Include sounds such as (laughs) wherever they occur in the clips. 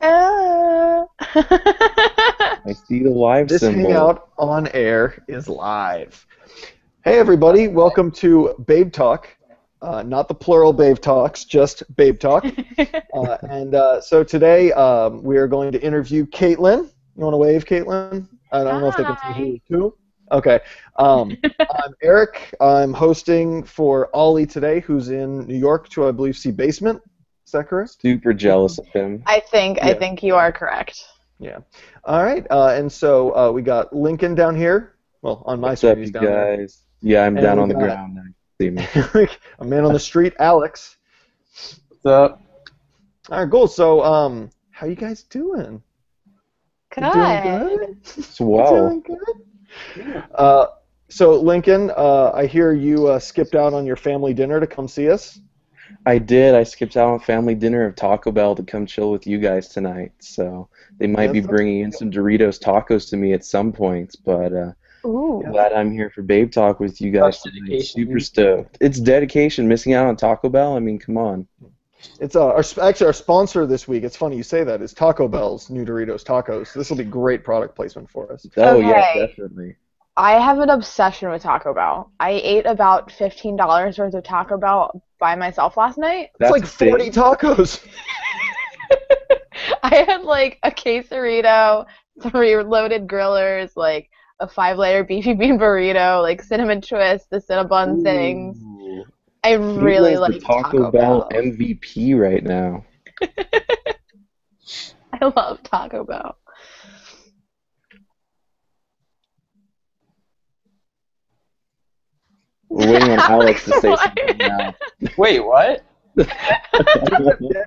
symbol. Uh. I see the live This symbol. hangout on air is live. Hey everybody, welcome to Babe Talk. Uh, not the plural Babe Talks, just Babe Talk. (laughs) Uh, and uh, so today um, we are going to interview Caitlin. You want to wave, Caitlin? I don't know if they can see who too. Okay. Um, (laughs) I'm Eric. I'm hosting for Ollie today, who's in New York to, I believe, see Basement. Is that correct? Super jealous of him. I think I think you are correct. Yeah. All right. Uh, and so uh, we got Lincoln down here. Well, on my What's screen, up, he's you down there. guys? Yeah, I'm And down on the got- ground. now. See me. (laughs) a man on the street, Alex. What's up? All right, cool. So, um, how you guys doing? You doing Good. good? Swell. Doing good? Uh, so, Lincoln, uh, I hear you uh, skipped out on your family dinner to come see us. I did. I skipped out on family dinner of Taco Bell to come chill with you guys tonight. So they might be bringing in some Doritos tacos to me at some points, but uh, Ooh. glad I'm here for Babe Talk with you guys That's tonight. Super stoked. It's dedication. Missing out on Taco Bell. I mean, come on. It's uh, our actually our sponsor this week. It's funny you say that. Is Taco Bell's new Doritos tacos. This will be great product placement for us. Oh yeah, definitely. I have an obsession with Taco Bell. I ate about fifteen dollars worth of Taco Bell by myself last night. It's That's like a thing. 40 tacos. (laughs) I had like a quesarito, three loaded grillers, like a five layer beefy (laughs) bean burrito, like cinnamon twist, the cinnabon things. Ooh. I really He is like the Taco, Bell MVP right now. (laughs) I love Taco Bell. Waiting on (laughs) Alex to say something now. Wait, what? Dead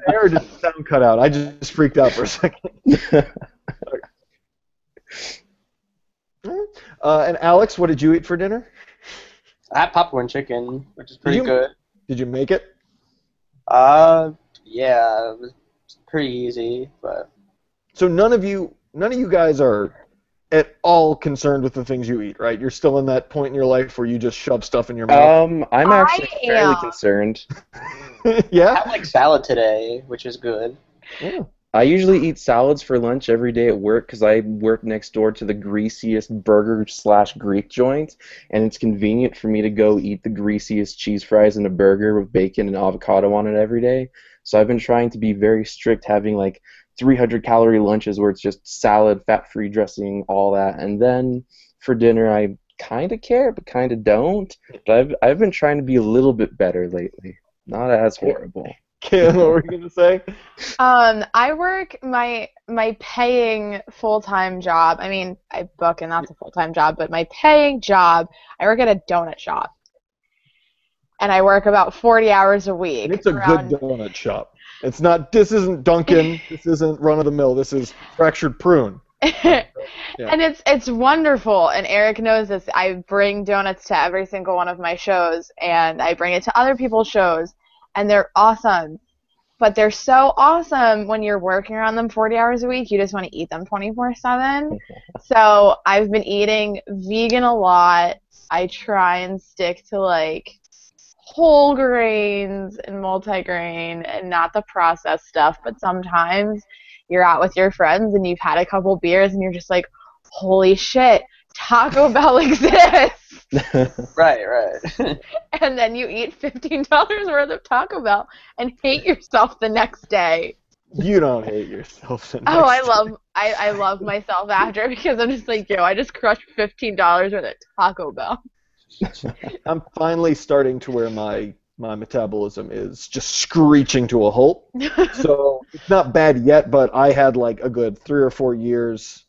air or did the sound cut out? I just freaked out for a second. (laughs) Uh, and Alex, what did you eat for dinner? I had popcorn chicken, which is pretty You- good. Did you make it? Uh, yeah, it was pretty easy, but So none of you, none of you guys are at all concerned with the things you eat, right? You're still in that point in your life where you just shove stuff in your mouth. Um, I'm I actually fairly am. concerned. (laughs) Yeah. I yeah. had like salad today, which is good. yeah. I usually eat salads for lunch every day at work because I work next door to the greasiest burger slash Greek joint, and it's convenient for me to go eat the greasiest cheese fries and a burger with bacon and avocado on it every day. So I've been trying to be very strict, having like 300 calorie lunches where it's just salad, fat free dressing, all that, and then for dinner I kind of care but kind of don't. But I've I've been trying to be a little bit better lately, not as horrible. Kayla, what were you gonna say? (laughs) Um, I work my my paying full time job. I mean, I book and that's a full time job, but my paying job, I work at a donut shop, and I work about forty hours a week. And it's a around- good donut shop. It's not. This isn't Dunkin'. this isn't run of the mill. This is fractured prune. (laughs) And it's it's wonderful, and Eric knows this. I bring donuts to every single one of my shows, and I bring it to other people's shows, and they're awesome. But they're so awesome when you're working around them 40 hours a week. You just want to eat them 24/7. (laughs) so I've been eating vegan a lot. I try and stick to like whole grains and multigrain and not the processed stuff. But sometimes you're out with your friends and you've had a couple beers and you're just like, holy shit, Taco (laughs) Bell exists. (laughs) Right, right. (laughs) And then you eat $15 worth of Taco Bell and hate yourself the next day. You don't hate yourself. the Oh, I next love I, I love myself after because I'm just like, yo, I just crushed $15 worth of Taco Bell. (laughs) I'm finally starting to where my my metabolism is just screeching to a halt. (laughs) so it's not bad yet, but I had like a good three or four years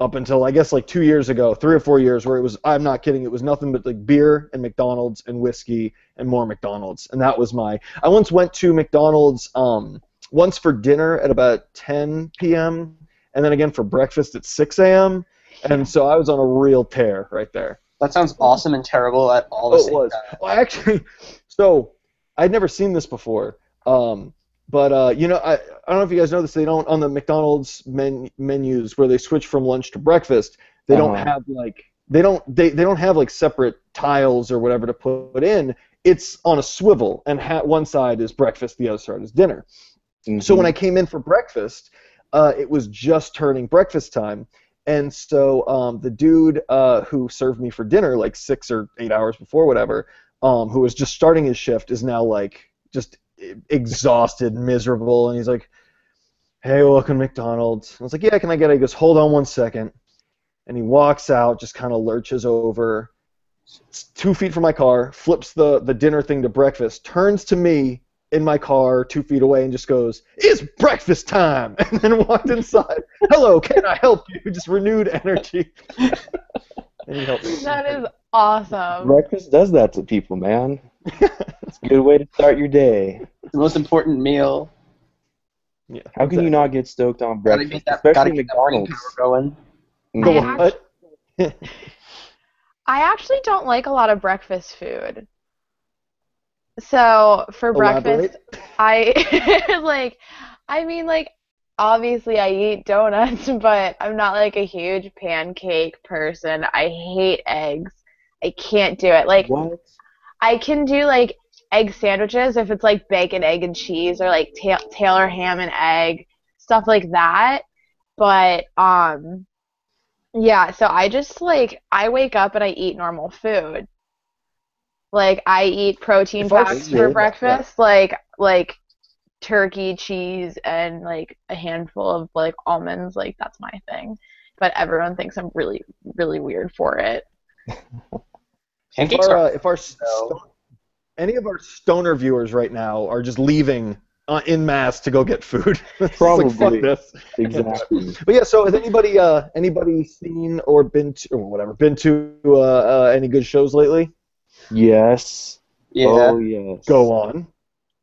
up until I guess like two years ago, three or four years where it was I'm not kidding, it was nothing but like beer and McDonald's and whiskey and more McDonald's. And that was my I once went to McDonald's um once for dinner at about ten PM and then again for breakfast at six AM. And so I was on a real tear right there. That sounds (laughs) awesome and terrible at all the Oh, it same was. time. Well, actually, (laughs) so I'd never seen this before. Um, but uh, you know, I, I don't know if you guys know this. They don't on the McDonald's men, menus where they switch from lunch to breakfast. They don't Uh-huh. have like they don't they, they don't have like separate tiles or whatever to put in. It's on a swivel, and ha- one side is breakfast, the other side is dinner. So when I came in for breakfast, uh, it was just turning breakfast time. And so um, the dude uh, who served me for dinner like six or eight hours before, whatever, um, who was just starting his shift, is now like just exhausted, miserable, and he's like, "Hey, welcome McDonald's." I was like, "Yeah, can I get it?" He goes, "Hold on one second. and he walks out, just kind of lurches over, two feet from my car, flips the the dinner thing to breakfast, turns to me in my car two feet away, and just goes, "It's breakfast time," (laughs) and then walked inside. Hello, can I help you? Just renewed energy. and he helped me. That is awesome. Breakfast does that to people, man. It's a good way to start your day. It's the most important meal. Yeah, How can you not get stoked on Gotta breakfast, get that, gotta especially get that McDonald's? power going. Mm. Go I on. (laughs) I actually don't like a lot of breakfast food. So for breakfast, I (laughs) like I mean like obviously I eat donuts, (laughs) but I'm not like a huge pancake person. I hate eggs. I can't do it. Like What? I can do like egg sandwiches if it's like bacon, egg, and cheese, or like ta- Taylor ham and egg, stuff like that. But um, yeah. So I just like I wake up and I eat normal food. Like I eat protein If I packs for that- breakfast, like like turkey, cheese, and like a handful of like almonds. Like that's my thing. But everyone thinks I'm really really weird for it. (laughs) If our, uh, if our sto- any of our stoner viewers right now are just leaving uh, in mass to go get food, (laughs) It's like, fuck Probably. this. (laughs) Exactly. But yeah, so has anybody uh, anybody seen or been to or whatever been to uh, uh, any good shows lately? Yes. yeah. Oh yes. Go on.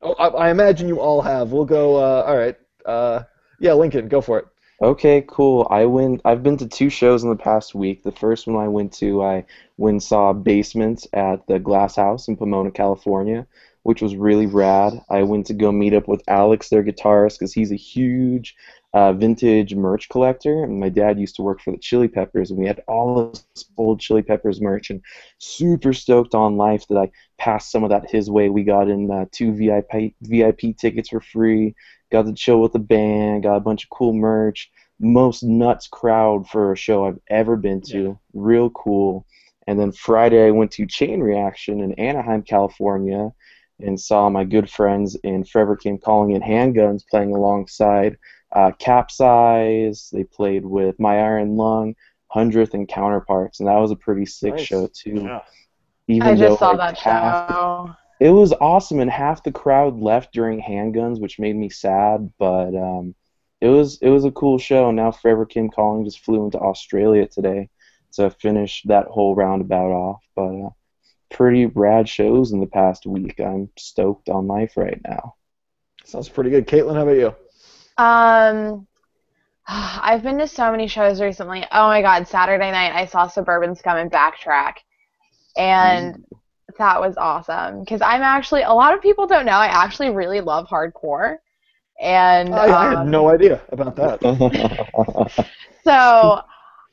Oh, I, I imagine you all have. We'll go. Uh, all right. Uh, yeah, Lincoln, go for it. Okay, cool. I went. I've been to two shows in the past week. The first one I went to, I went and saw Basement at the Glass House in Pomona, California, which was really rad. I went to go meet up with Alex, their guitarist, because he's a huge uh, vintage merch collector. And my dad used to work for the Chili Peppers, and we had all of this old Chili Peppers merch. And super stoked on life that I passed some of that his way. We got in uh, two VIP VIP tickets for free got to chill with the band, got a bunch of cool merch. Most nuts crowd for a show I've ever been to. Real cool. And then Friday I went to Chain Reaction in Anaheim, California, and saw my good friends in Forever Came Calling and Handguns playing alongside uh, Capsize. They played with My Iron Lung, Hundredth, and Counterparts, and that was a pretty sick Nice. show too. Yeah. Even I just though, saw like, that half- show. it was awesome, and half the crowd left during handguns, which made me sad. But um, it was it was a cool show. Now Forever Came Calling just flew into Australia today to finish that whole roundabout off. But uh, pretty rad shows in the past week. I'm stoked on life right now. Sounds pretty good. Caitlin, how about you? Um, (sighs) I've been to so many shows recently. Oh my God, Saturday night I saw Suburban Scum and Backtrack, and that was awesome. Because I'm actually a lot of people don't know I actually really love hardcore, and I, I had um, no idea about that. (laughs) So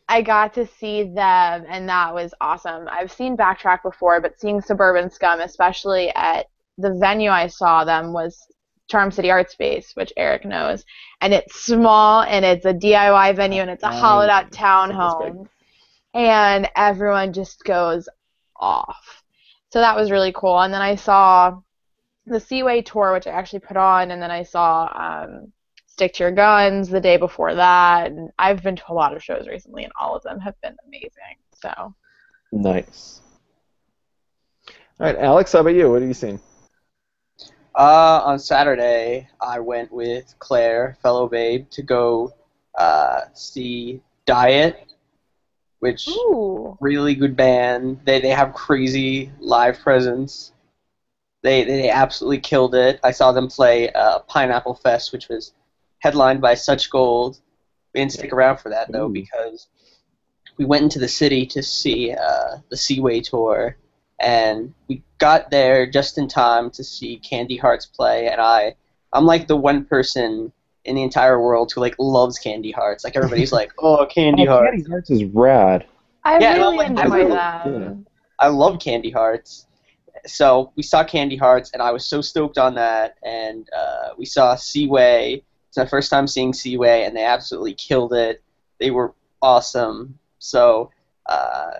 I got to see them, and that was awesome. I've seen Backtrack before, but seeing Suburban Scum, especially at the venue I saw them, was Charm City Art Space, which Eric knows. And it's small, and it's a DIY venue, and it's a Nice. hollowed out townhome. And everyone just goes off. So that was really cool. And then I saw the Seaway tour, which I actually put on, and then I saw um, Stick to Your Guns the day before that. And I've been to a lot of shows recently, and all of them have been amazing. So nice. All right, Alex, how about you? What have you seen? Uh, on Saturday, I went with Claire, fellow babe, to go uh, see Diet, which ooh, really good band. They they have crazy live presence. They they absolutely killed it. I saw them play uh, Pineapple Fest, which was headlined by Such Gold. We didn't stick around for that though Ooh. because we went into the city to see uh, the Seaway tour, and we got there just in time to see Candy Hearts play. And I I'm like the one person in the entire world who like loves Candy Hearts. Like everybody's (laughs) like, oh Candy Oh, Hearts. Candy Hearts is rad. I Yeah, really like, I enjoy really- them. I love Candy Hearts. So we saw Candy Hearts, and I was so stoked on that. And uh, we saw Seaway, It's my first time seeing Seaway, and they absolutely killed it. They were awesome. So uh,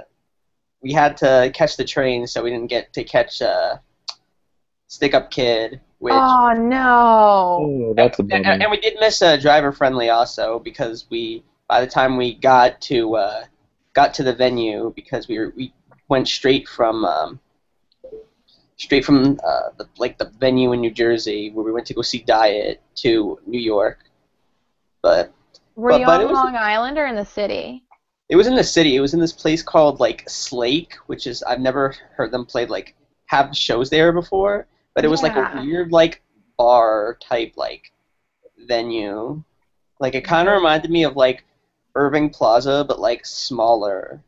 we had to catch the train, so we didn't get to catch uh, Stick Up Kid, which Oh no. Oh, that's a and, bummer. and we did miss uh, driver friendly also because we by the time we got to uh, got to the venue because we were, we went straight from um, straight from uh, the, like the venue in New Jersey where we went to go see Diet to New York, but Were but- you but on it was- Long Island or in the city? It was in the city. It was in this place called like Slake, which is I've never heard them play like have shows there before, but it was like a weird like bar type like venue. Like it kind of mm-hmm. reminded me of like Irving Plaza, but like smaller.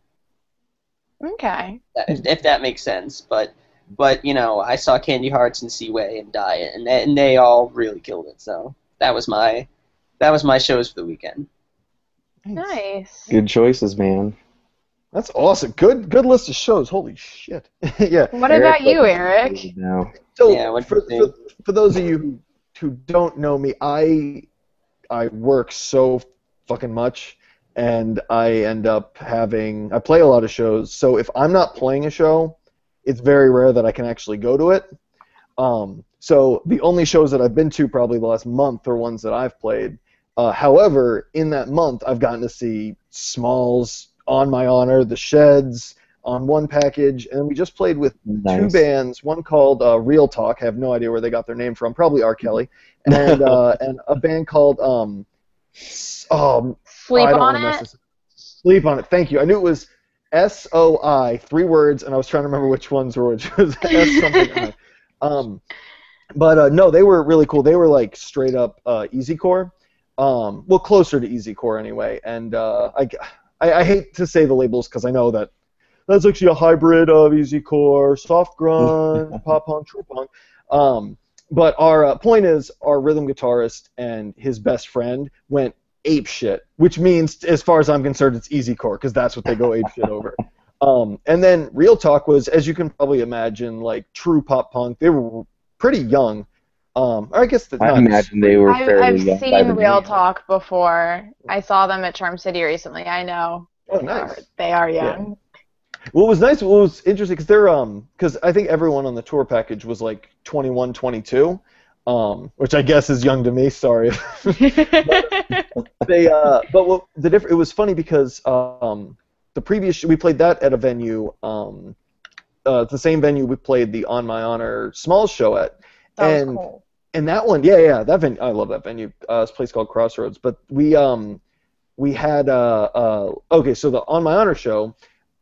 Okay. If, if that makes sense, but but you know I saw Candy Hearts and Seaway and Diet, and they, and they all really killed it. So that was my that was my shows for the weekend. Nice. Good choices, man. That's awesome. Good good list of shows. Holy shit. (laughs) yeah. What Eric, about you, Eric? No. So Yeah, what'd for, you for, for those of you who, who don't know me, I I work so fucking much and I end up having I play a lot of shows. So if I'm not playing a show, it's very rare that I can actually go to it. Um, so the only shows that I've been to probably the last month are ones that I've played. Uh, however, in that month, I've gotten to see Smalls, On My Honor, The Sheds, on one package, and we just played with two bands. One called uh, Real Talk. I have no idea where they got their name from. Probably R. Kelly, (laughs) and uh, and a band called um, um Sleep I don't on it? Sleep on it. Thank you. I knew it was S O I, three words, and I was trying to remember which ones were which. It was (laughs) S something. I. (laughs) um, but uh, no, they were really cool. They were like straight up uh, easy core. Um, well, closer to easy core anyway. And uh, I, I, I hate to say the labels because I know that that's actually a hybrid of easy core, soft grunge, (laughs) pop punk, true punk. Um, but our uh, point is, our rhythm guitarist and his best friend went ape shit, which means, as far as I'm concerned, it's easy core because that's what they go ape shit over. Um, and then Real Talk was, as you can probably imagine, like true pop punk. They were pretty young. Um, or I guess the, I not- imagine they were I've, fairly I've young seen Real name. Talk before. I saw them at Charm City recently. I know. Oh, They nice. are- They are young. What was nice, what was interesting, because they're um, because I think everyone on the tour package was like 21, 22, um, which I guess is young to me. Sorry. (laughs) they uh, but what the diff- it was funny because um, the previous sh- we played that at a venue um, uh, it's the same venue we played the On My Honor Small show at, that was and cool. And that one, yeah, yeah, that venue, I love that venue. Uh, a place called Crossroads. But we um we had uh, uh okay, so the on my honor show,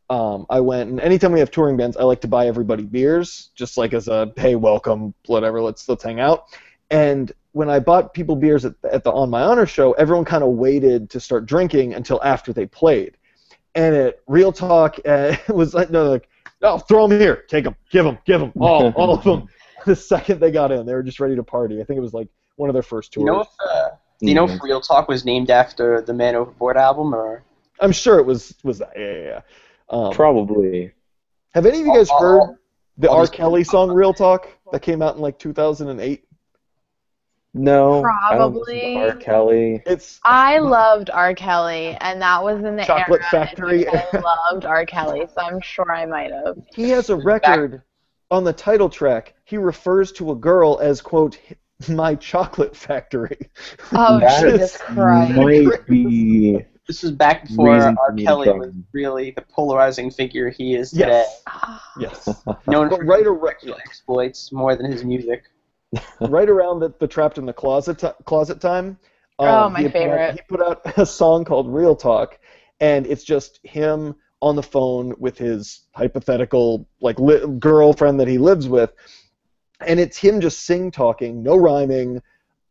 um I went and anytime we have touring bands, I like to buy everybody beers, just like as a hey, welcome, whatever, let's let's hang out. And when I bought people beers at, at the on my honor show, everyone kind of waited to start drinking until after they played. And at Real Talk, uh, (laughs) it was like no, like oh, throw them here, take them, give them, give them, all all of them (laughs) (laughs) the second they got in, they were just ready to party. I think it was like one of their first tours. you know if uh, do you know if Real Talk was named after the Man Overboard album or? I'm sure it was was that. Yeah, yeah, yeah. Um, Probably. have any of you guys I'll- heard I'll- the I'll R. Kelly song "Real Talk" that came out in like 2008? No. I don't to Probably. R. Kelly. It's I loved R. Kelly, and that was in the Chocolate era Factory. I loved R. Kelly, so I'm sure I might have. he has a record on the title track. He refers to a girl as quote my chocolate factory. (laughs) Oh, That Jesus Christ. Might be. This is back before R. Kelly was really the polarizing figure he is today. Yes. Ah. Yes. (laughs) Known But for right his around exploits more than his music. (laughs) right around the, the trapped in the closet ti closet time. Oh, um, my he had put out- favorite. he put out a song called "Real Talk," and it's just him on the phone with his hypothetical like li- girlfriend that he lives with, and it's him just sing talking, no rhyming,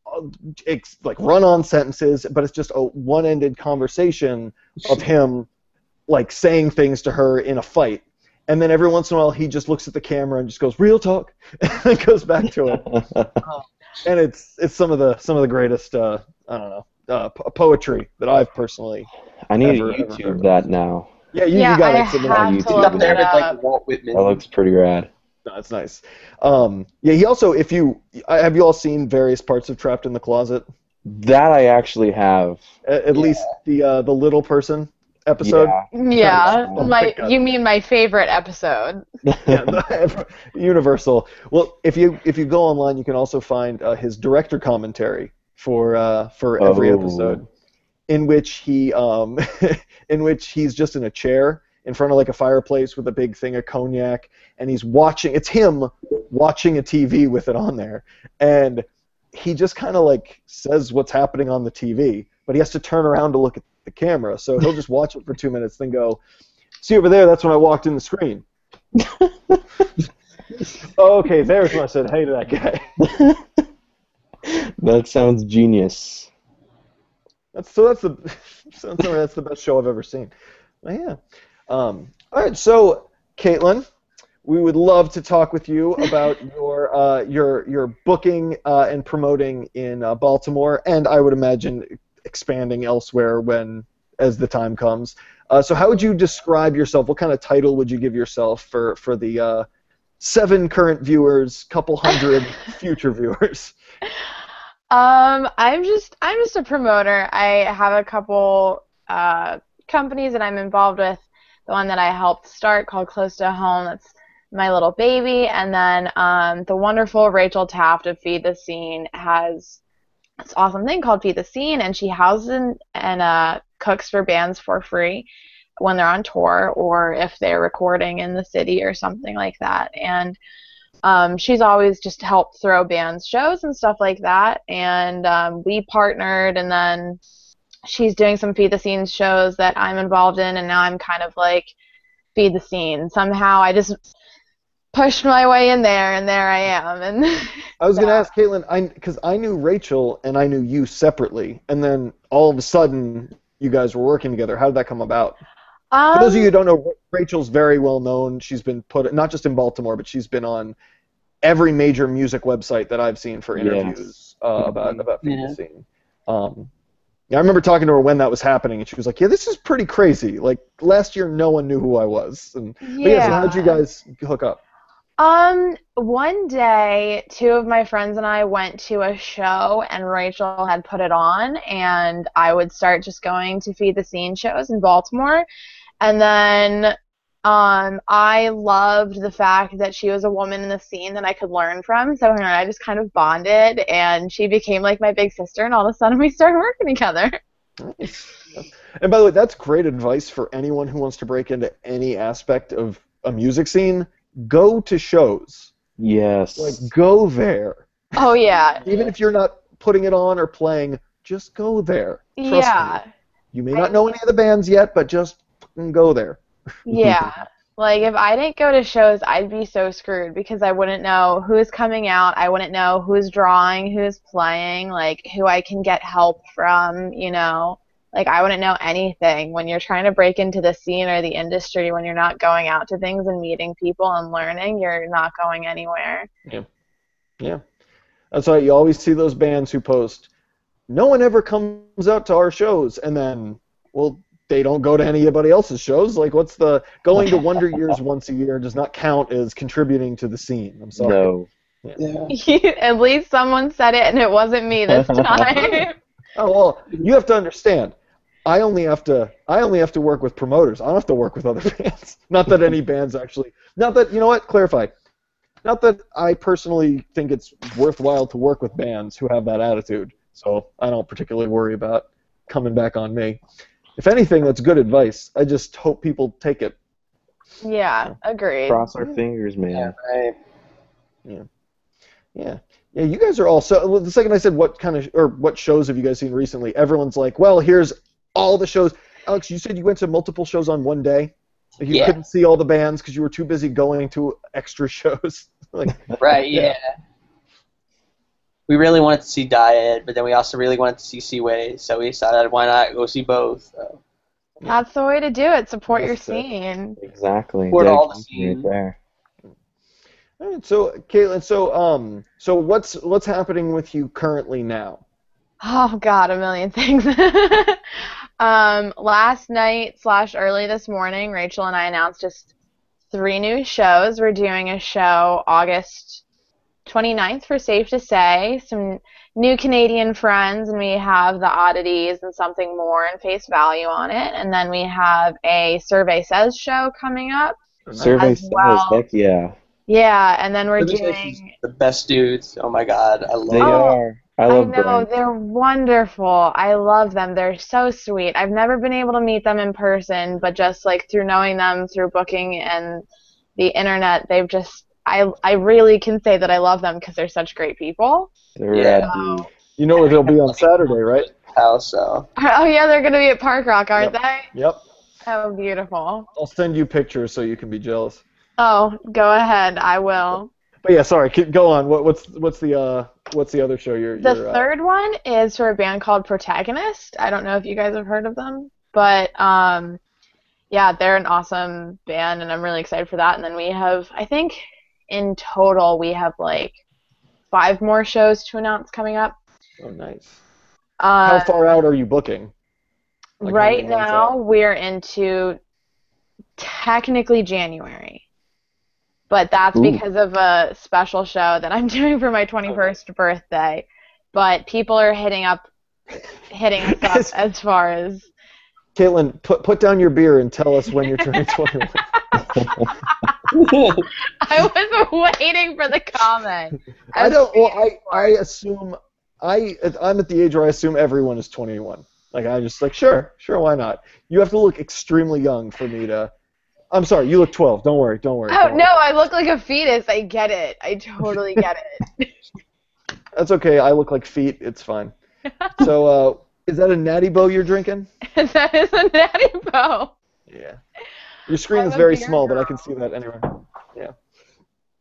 uh, ex- like run-on sentences, but it's just a one-ended conversation of him like saying things to her in a fight. And then every once in a while, he just looks at the camera and just goes, "Real talk," (laughs) and goes back to it (laughs) and it's it's some of the some of the greatest uh, I don't know uh, po- poetry that I've personally. I need Ever- to YouTube of. that now. Yeah, you, yeah, you got I it. It's in have on YouTube. He's look up there with like Walt Whitman. That looks pretty rad. No, it's nice. Um, yeah, he also if you have you all seen various parts of Trapped in the Closet? That I actually have. At, at Yeah. least the uh, the little person episode. Yeah. Yeah, Oh my my you mean my favorite episode? Yeah, (laughs) Universal. Well, if you if you go online, you can also find uh, his director commentary for uh, for every Oh. episode, in which he um, (laughs) in which he's just in a chair in front of like a fireplace with a big thing of cognac, and he's watching. It's him watching a TV with it on there, and he just kind of like says what's happening on the TV, but he has to turn around to look at the camera. So he'll just watch it for two minutes, then go, "See over there? That's when I walked in the screen." (laughs) okay, there's when I said hey to that guy. (laughs) that sounds genius. That's so that's the (laughs) like that's the best show I've ever seen. Well, yeah. Um, all right, so Caitlin, we would love to talk with you (laughs) about your uh, your your booking uh, and promoting in uh, Baltimore, and I would imagine expanding elsewhere when as the time comes. Uh, so, how would you describe yourself? What kind of title would you give yourself for for the uh, seven current viewers, couple hundred (laughs) future viewers? Um, I'm just I'm just a promoter. I have a couple uh, companies that I'm involved with. The one that I helped start called Close to Home. That's my little baby, and then um, the wonderful Rachel Taft of Feed the Scene has this awesome thing called Feed the Scene, and she houses and, and uh, cooks for bands for free when they're on tour or if they're recording in the city or something like that. And um, she's always just helped throw bands shows and stuff like that. And um, we partnered, and then she's doing some feed the scenes shows that I'm involved in, and now I'm kind of like feed the scene. Somehow I just pushed my way in there, and there I am. And (laughs) I was gonna ask Caitlin, I because I knew Rachel and I knew you separately, and then all of a sudden you guys were working together. How did that come about? For those of you who don't know, Rachel's very well known. She's been put not just in Baltimore, but she's been on every major music website that I've seen for Yes. interviews uh, about about Feed Yeah. the Scene. Um, yeah, I remember talking to her when that was happening, and she was like, "Yeah, this is pretty crazy. Like last year, no one knew who I was." And but yeah, so how did you guys hook up? Um, one day, two of my friends and I went to a show, and Rachel had put it on, and I would start just going to feed the scene shows in Baltimore, and then um, I loved the fact that she was a woman in the scene that I could learn from. So her and I just kind of bonded, and she became like my big sister, and all of a sudden we started working together. (laughs) And by the way, that's great advice for anyone who wants to break into any aspect of a music scene. Go to shows. Yes. Like go there. Oh yeah, Even if you're not putting it on or playing, just go there. Trust yeah. me. You may not know any of the bands yet, but just fucking go there. Yeah. (laughs) Like if I didn't go to shows, I'd be so screwed because I wouldn't know who's coming out. I wouldn't know who's drawing, who's playing, like who I can get help from, you know. Like I wouldn't know anything when you're trying to break into the scene or the industry when you're not going out to things and meeting people and learning, you're not going anywhere. Yeah. Yeah. That's why you always see those bands who post, no one ever comes out to our shows, and then, well, they don't go to anybody else's shows. Like, what's the going to (laughs) Wonder Years once a year does not count as contributing to the scene. I'm sorry. no. Yeah. (laughs) At least someone said it and it wasn't me this (laughs) time. Oh well, you have to understand. I only have to I only have to work with promoters. I don't have to work with other bands. Not that any bands actually. Not that you know what. Clarify. Not that I personally think it's worthwhile to work with bands who have that attitude. So I don't particularly worry about coming back on me. If anything, that's good advice. I just hope people take it. yeah, agreed. Cross our fingers, man. Yeah, right. Yeah. Yeah, you guys are all so. well, The second I said what kind of or what shows have you guys seen recently, everyone's like, "Well, here's all the shows." Alex, you said you went to multiple shows on one day. Like you Yeah. couldn't see all the bands because you were too busy going to extra (laughs) shows. like, Right, Yeah. yeah. We really wanted to see Diet, but then we also really wanted to see Seaway, so we decided why not go see both. So. That's the way to do it. Support your That's it. scene. Exactly. Support all the Dedication right scene. there. all right, so Caitlin, so um, so what's what's happening with you currently now? Oh God, a million things. (laughs) um, last night slash early this morning, Rachel and I announced just three new shows. We're doing a show August 29th for Safe to Say, some New Canadian Friends, and we have The Oddities and Something More and Face Value on it. And then we have a Survey Says show coming up. Survey says, well. heck yeah. Yeah, and then we're Survey doing. the best dudes. Oh my god, I love They them. Are. I I know, Brian. they're wonderful. I love them. They're so sweet. I've never been able to meet them in person, but just like through knowing them through booking and the internet, they've just I I really can say that I love them because they're such great people. They're Yeah. rad So- You know where they'll be on Saturday, right? House, so (laughs) Oh yeah, they're gonna be at Park Rock, aren't Yep. they? Yep. Oh, beautiful. I'll send you pictures so you can be jealous. Oh, go ahead. I will. But yeah, sorry. keep- Go on. What, what's what's the uh what's the other show you're? The you're, uh, third one is for a band called Protagonist. I don't know if you guys have heard of them, but um, yeah, they're an awesome band, and I'm really excited for that. And then we have, I think, in total, we have like five more shows to announce coming up. Oh, nice. How Uh, far out are you booking? Like, right now, we're into technically January, but that's Ooh. because of a special show that I'm (laughs) doing for my 21st birthday. But people are hitting up, hitting us up (laughs) as far as Caitlin, put put down your beer and tell us when you're turning (laughs) 21. I was waiting for the comment. (laughs) I was don't. Well, I I assume I I'm at the age where I assume everyone is 21. Like I'm just like sure sure why not? You have to look extremely young for me to. I'm sorry, you look 12. Don't worry, don't worry. Oh don't no, worry. I look like a fetus. I get it. I totally get it. (laughs) (laughs) That's okay. I look like feet. It's fine. So, uh, is that a Natty Boh you're drinking? that is a Natty Boh. Yeah. Your screen is very beer small, but I can see that anywhere. Yeah.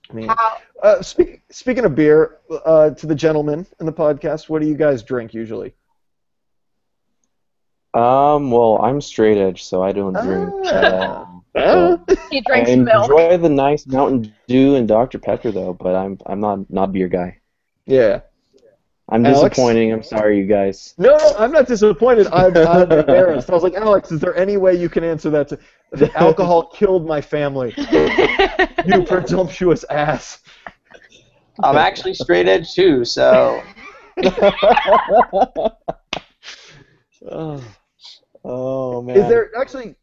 I mean, How, uh, speak, speaking of beer, uh, to the gentlemen in the podcast, what do you guys drink usually? Um, well, I'm straight edge, so I don't drink. (laughs) Ah. Um, Ah. he I milk. enjoy the nice Mountain Dew and Dr Pepper though, but I'm I'm not not beer guy. Yeah. I'm Alex? disappointing. I'm sorry, you guys. No, no, I'm not disappointed. I'm, I'm embarrassed. I was like, Alex, is there any way you can answer that? To, the (laughs) alcohol killed my family. You (laughs) presumptuous ass. I'm actually straight edge too, so (laughs) oh, oh man. Is there actually?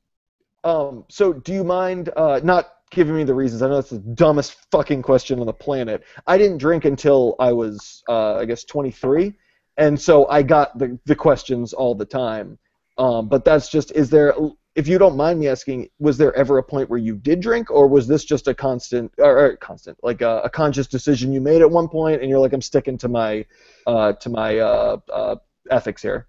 Um. So, do you mind uh, not giving me the reasons? I know that's the dumbest fucking question on the planet. I didn't drink until I was, uh, I guess, 23, and so I got the the questions all the time. Um. But that's just. Is there? If you don't mind me asking, was there ever a point where you did drink, or was this just a constant, or, or constant, like a, a conscious decision you made at one point, and you're like, I'm sticking to my, uh, to my uh, uh, ethics here.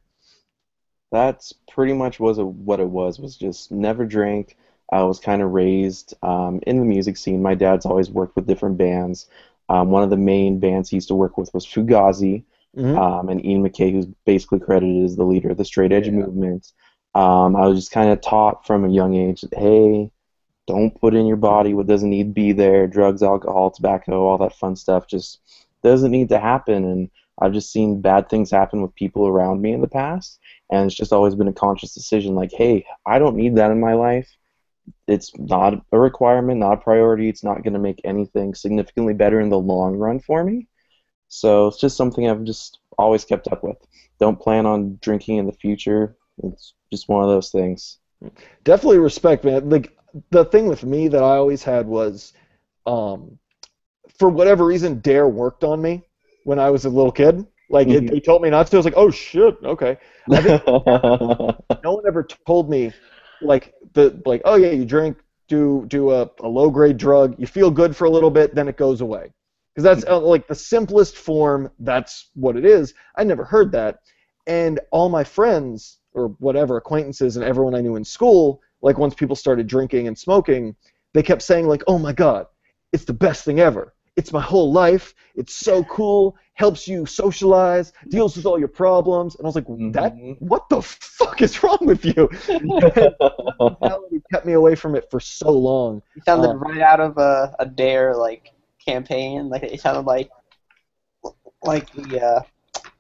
That's pretty much was a, what it was. Was just never drank. I was kind of raised um, in the music scene. My dad's always worked with different bands. Um, one of the main bands he used to work with was Fugazi, Mhm. um, and Ian MacKaye, who's basically credited as the leader of the straight edge Yeah. movement. Um, I was just kind of taught from a young age that hey, don't put in your body what doesn't need to be there. Drugs, alcohol, tobacco, all that fun stuff just doesn't need to happen. And I've just seen bad things happen with people around me in the past, and it's just always been a conscious decision. Like, hey, I don't need that in my life. It's not a requirement, not a priority. It's not going to make anything significantly better in the long run for me. So it's just something I've just always kept up with. Don't plan on drinking in the future. It's just one of those things. definitely respect man like the thing with me that i always had was um for whatever reason dare worked on me when i was a little kid like it, Mhm. they told me not to i was like oh shit okay I think (laughs) no one ever told me like the like oh yeah you drink do do a, a low grade drug you feel good for a little bit then it goes away. Because that's uh, like the simplest form that's what it is. I never heard that. And all my friends or whatever acquaintances and everyone i knew in school like once people started drinking and smoking they kept saying like oh my god it's the best thing ever it's my whole life it's so cool helps you socialize deals with all your problems and i was like that Mhm. what the fuck is wrong with you (laughs) mentality kept me away from it for so long. you sounded Uh, right out of a, a dare like campaign. Like it sounded like like the uh,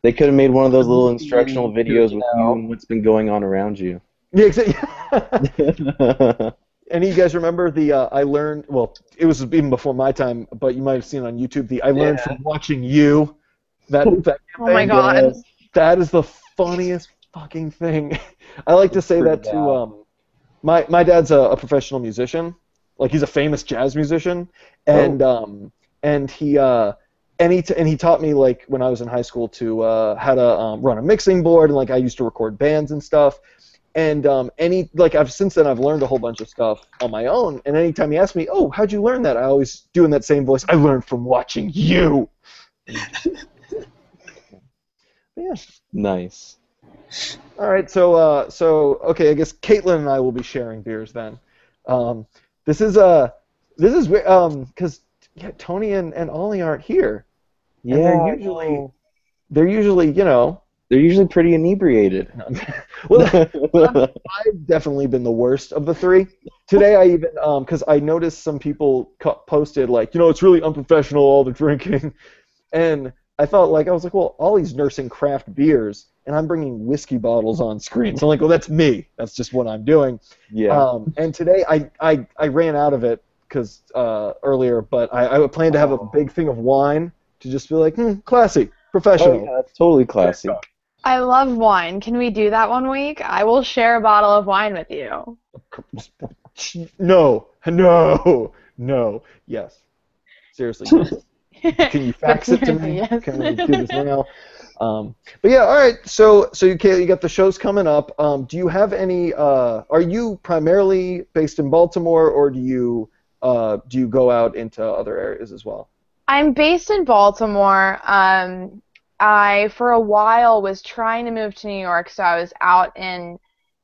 they could have made one of those little instructional videos with you know. you and what's been going on around you. Yeah, exactly. (laughs) (laughs) Any of you guys remember the uh, I learned? Well, it was even before my time, but you might have seen it on YouTube. The I learned Yeah. from watching you. That, (laughs) that Oh my god. Yes. that is the funniest fucking thing. (laughs) I like to say that Pretty to um, my my dad's a, a professional musician. Like he's a famous jazz musician, and um, and he uh, and he t- and he taught me like when I was in high school to uh, how to um, run a mixing board, and like I used to record bands and stuff. And um, any like I've since then I've learned a whole bunch of stuff on my own. And anytime he asks me, "Oh, how'd you learn that?" I always do in that same voice. I learned from watching you. (laughs) yeah. Nice. All right, so uh, so okay, I guess Caitlin and I will be sharing beers then. Um, this is uh, this is um, because yeah, Tony and, and Ollie aren't here. Yeah. And they're usually they're usually you know. They're usually pretty inebriated. (laughs) well, (laughs) I've definitely been the worst of the three. Today I even um because I noticed some people co- posted like you know it's really unprofessional all the drinking, (laughs) and I felt like I was like well Ollie's nursing craft beers and I'm bringing whiskey bottles on screen. So I'm like well that's me. That's just what I'm doing. yeah. Um, and today I, I, I ran out of it because uh, earlier, but I, I planned to have a big thing of wine to just be like, hmm, classy, professional. oh, yeah, that's totally classy. I love wine. Can we do that one week? I will share a bottle of wine with you. No, no, no. Yes, seriously. yes. (laughs) Can you fax it to me? Yes. Can we do this now? Um, but yeah, all right. So so you can, you got the shows coming up. Um, do you have any? Uh, are you primarily based in Baltimore, or do you uh, do you go out into other areas as well? I'm based in Baltimore. Um, I for a while was trying to move to New York, so I was out in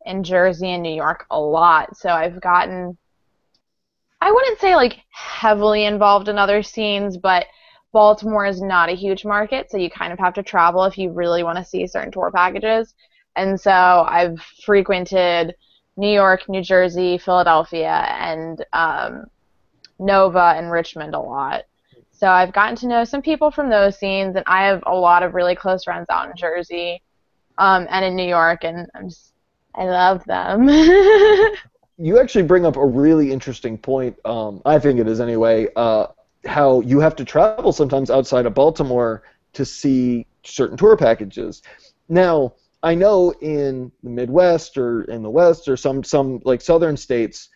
in Jersey and New York a lot. So I've gotten I wouldn't say like heavily involved in other scenes, but Baltimore is not a huge market, so you kind of have to travel if you really want to see certain tour packages. And so I've frequented New York, New Jersey, Philadelphia, and um, Nova and Richmond a lot. So I've gotten to know some people from those scenes, and I have a lot of really close friends out in Jersey um, and in New York, and I'm just, I love them. (laughs) you actually bring up a really interesting point. Um, I think it is anyway. Uh, how you have to travel sometimes outside of Baltimore to see certain tour packages. Now, I know in the Midwest or in the West or some some like southern states,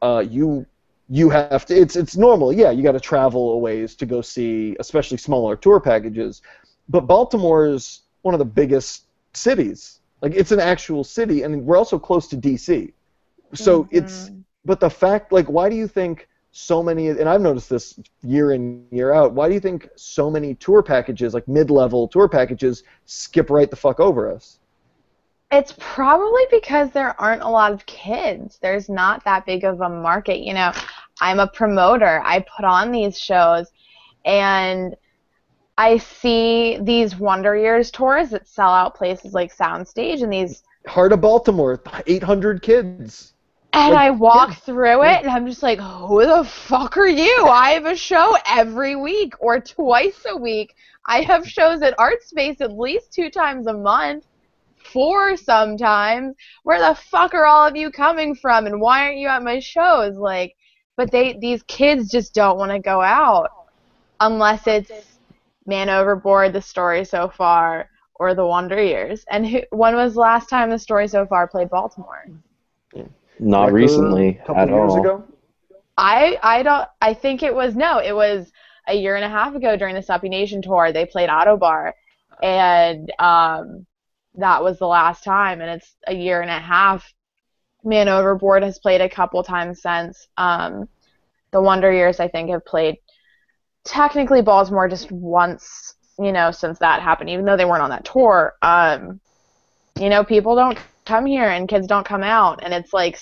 uh, you you have to. It's it's normal. Yeah, you got to travel a ways to go see, especially smaller tour packages. But Baltimore is one of the biggest cities. Like it's an actual city, and we're also close to D.C. So it's Mhm. but the fact like why do you think so many and I've noticed this year in year out why do you think so many tour packages like mid-level tour packages skip right the fuck over us? It's probably because there aren't a lot of kids. There's not that big of a market. You know, I'm a promoter. I put on these shows and I see these Wonder Years tours that sell out places like Soundstage and these Heart of Baltimore, 800 kids. and Like, I walk yeah. through it and I'm just like, who the fuck are you? I have a show every week or twice a week. I have shows at Art Space at least two times a month. Four sometimes. Where the fuck are all of you coming from and why aren't you at my shows? Like but they these kids just don't want to go out unless it's Man Overboard, the story so far, or the Wonder Years. And who, when was the last time the story so far played Baltimore? Not Like, uh, recently a couple at years all. ago. I I don't I think it was no, it was a year and a half ago during the Suppy Nation tour. They played Ottobar, and um, that was the last time. And it's a year and a half. Man Overboard has played a couple times since. Um, the Wonder Years I think have played technically Baltimore just once, you know, since that happened. Even though they weren't on that tour, um, you know, people don't come here and kids don't come out, and it's like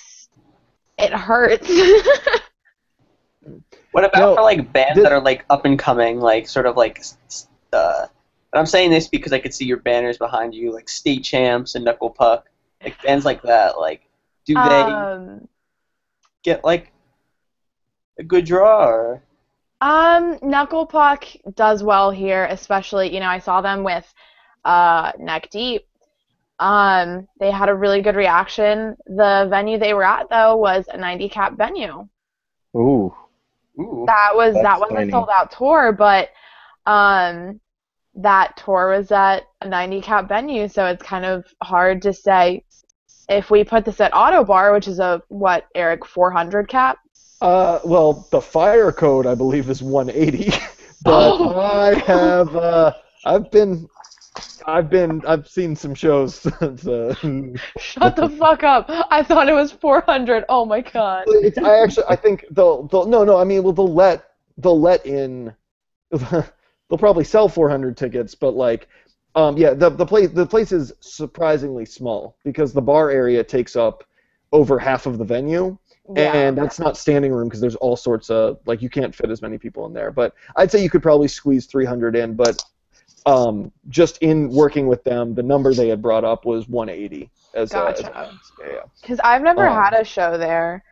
it hurts. (laughs) What about No, for like bands this- that are like up and coming, like sort of like, s- s- uh, and I'm saying this because I could see your banners behind you, like State Champs and Knuckle Puck, like bands like that. Like, do they um, get like a good draw? Or? um, Knuckle Puck does well here, especially you know I saw them with uh, Neck Deep. Um, they had a really good reaction. The venue they were at though was a 90 cap venue. Ooh. Ooh. That was that was tiny. a sold out tour, but um, that tour was at a 90 cap venue, so it's kind of hard to say if we put this at Ottobar, which is a what, Eric, 400 cap. Uh, well, the fire code I believe is 180, (laughs) but Oh. I have uh, I've been I've been I've seen some shows. (laughs) so, Shut the fuck up! I thought it was 400. Oh my god. it's, I actually I think they'll they'll no no I mean well they'll let they'll let in (laughs) they'll probably sell 400 tickets but like um yeah the the place the place is surprisingly small because the bar area takes up over half of the venue Yeah. and that's not standing room because there's all sorts of like you can't fit as many people in there but I'd say you could probably squeeze 300 in but um just in working with them the number they had brought up was 180 as a- as Gotcha. yeah, yeah. Because I've never Um, had a show there.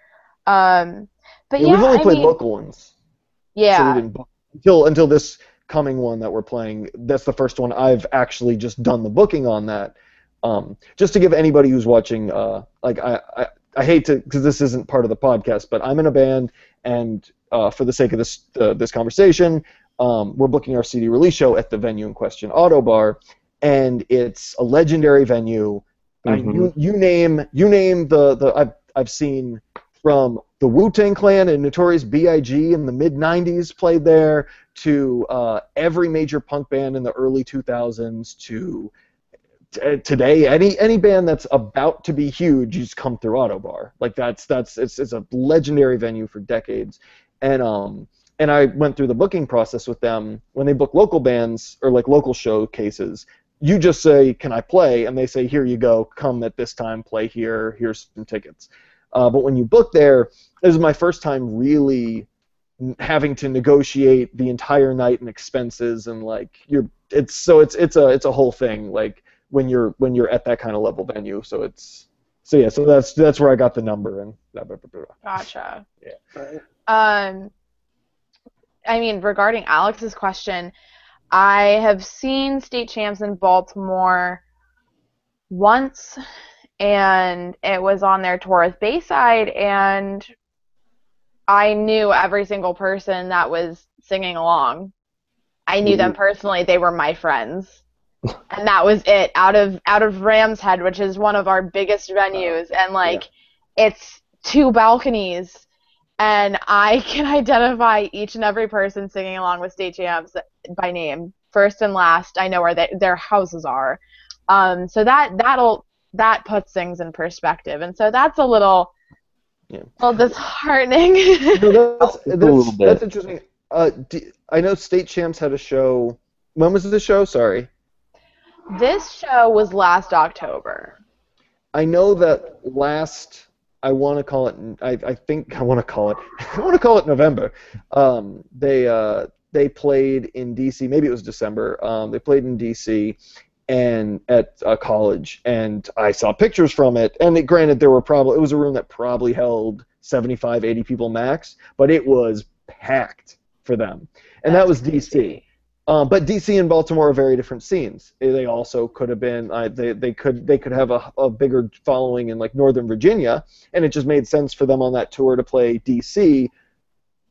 Um, but Yeah, yeah, we've only I played mean, local ones So yeah, didn't until until this coming one that we're playing. That's the first one I've actually just done the booking on that. Um, just to give anybody who's watching, uh, like I, I, I hate to because this isn't part of the podcast, but I'm in a band, and uh, for the sake of this uh, this conversation, um, we're booking our CD release show at the venue in question, Ottobar, and it's a legendary venue. I, Mhm. you, you name you name the the I've I've seen from the Wu Tang Clan and Notorious B.I.G. in the mid '90s played there to uh, every major punk band in the early 2000s to t- today. Any any band that's about to be huge just come through Ottobar like that's that's it's it's a legendary venue for decades. And um and I went through the booking process with them. When they book local bands or like local showcases you just say can I play? And they say here you go. Come at this time. Play here. Here's some tickets uh, but when you book there this is my first time really having to negotiate the entire night and expenses and like you're it's so it's it's a it's a whole thing like when you're when you're at that kind of level venue so it's so yeah so that's that's where I got the number and blah, blah, blah, blah. gotcha. Yeah. Um, I mean, regarding Alex's question, I have seen state champs in Baltimore once, and it was on their tour with Bayside, and I knew every single person that was singing along. I knew them personally; they were my friends, and that was it. Out of out of Rams Head, which is one of our biggest venues, and like, it's two balconies and I (laughs) can identify each and every person singing along with state champs by name, first and last. I know where they, their houses are, um, so that that'll that puts things in perspective, and so that's a little, Yeah. well, disheartening. (laughs) No, that's, Just a that's, little bit. that's interesting. Uh, d I know State Champs had a show. When was the show? Sorry. this show was last October. I know that last. I want to call it. I, I think I want to call it. (laughs) I want to call it November. Um, they uh, they played in DC. Maybe it was December. Um, they played in DC and at a college, and I saw pictures from it. And it, granted, there were probably it was a room that probably held 75, 80 people max, but it was packed for them. And that That's was DC. Um, but DC and Baltimore are very different scenes. They also could have been. Uh, they, they could they could have a, a bigger following in like Northern Virginia, and it just made sense for them on that tour to play DC,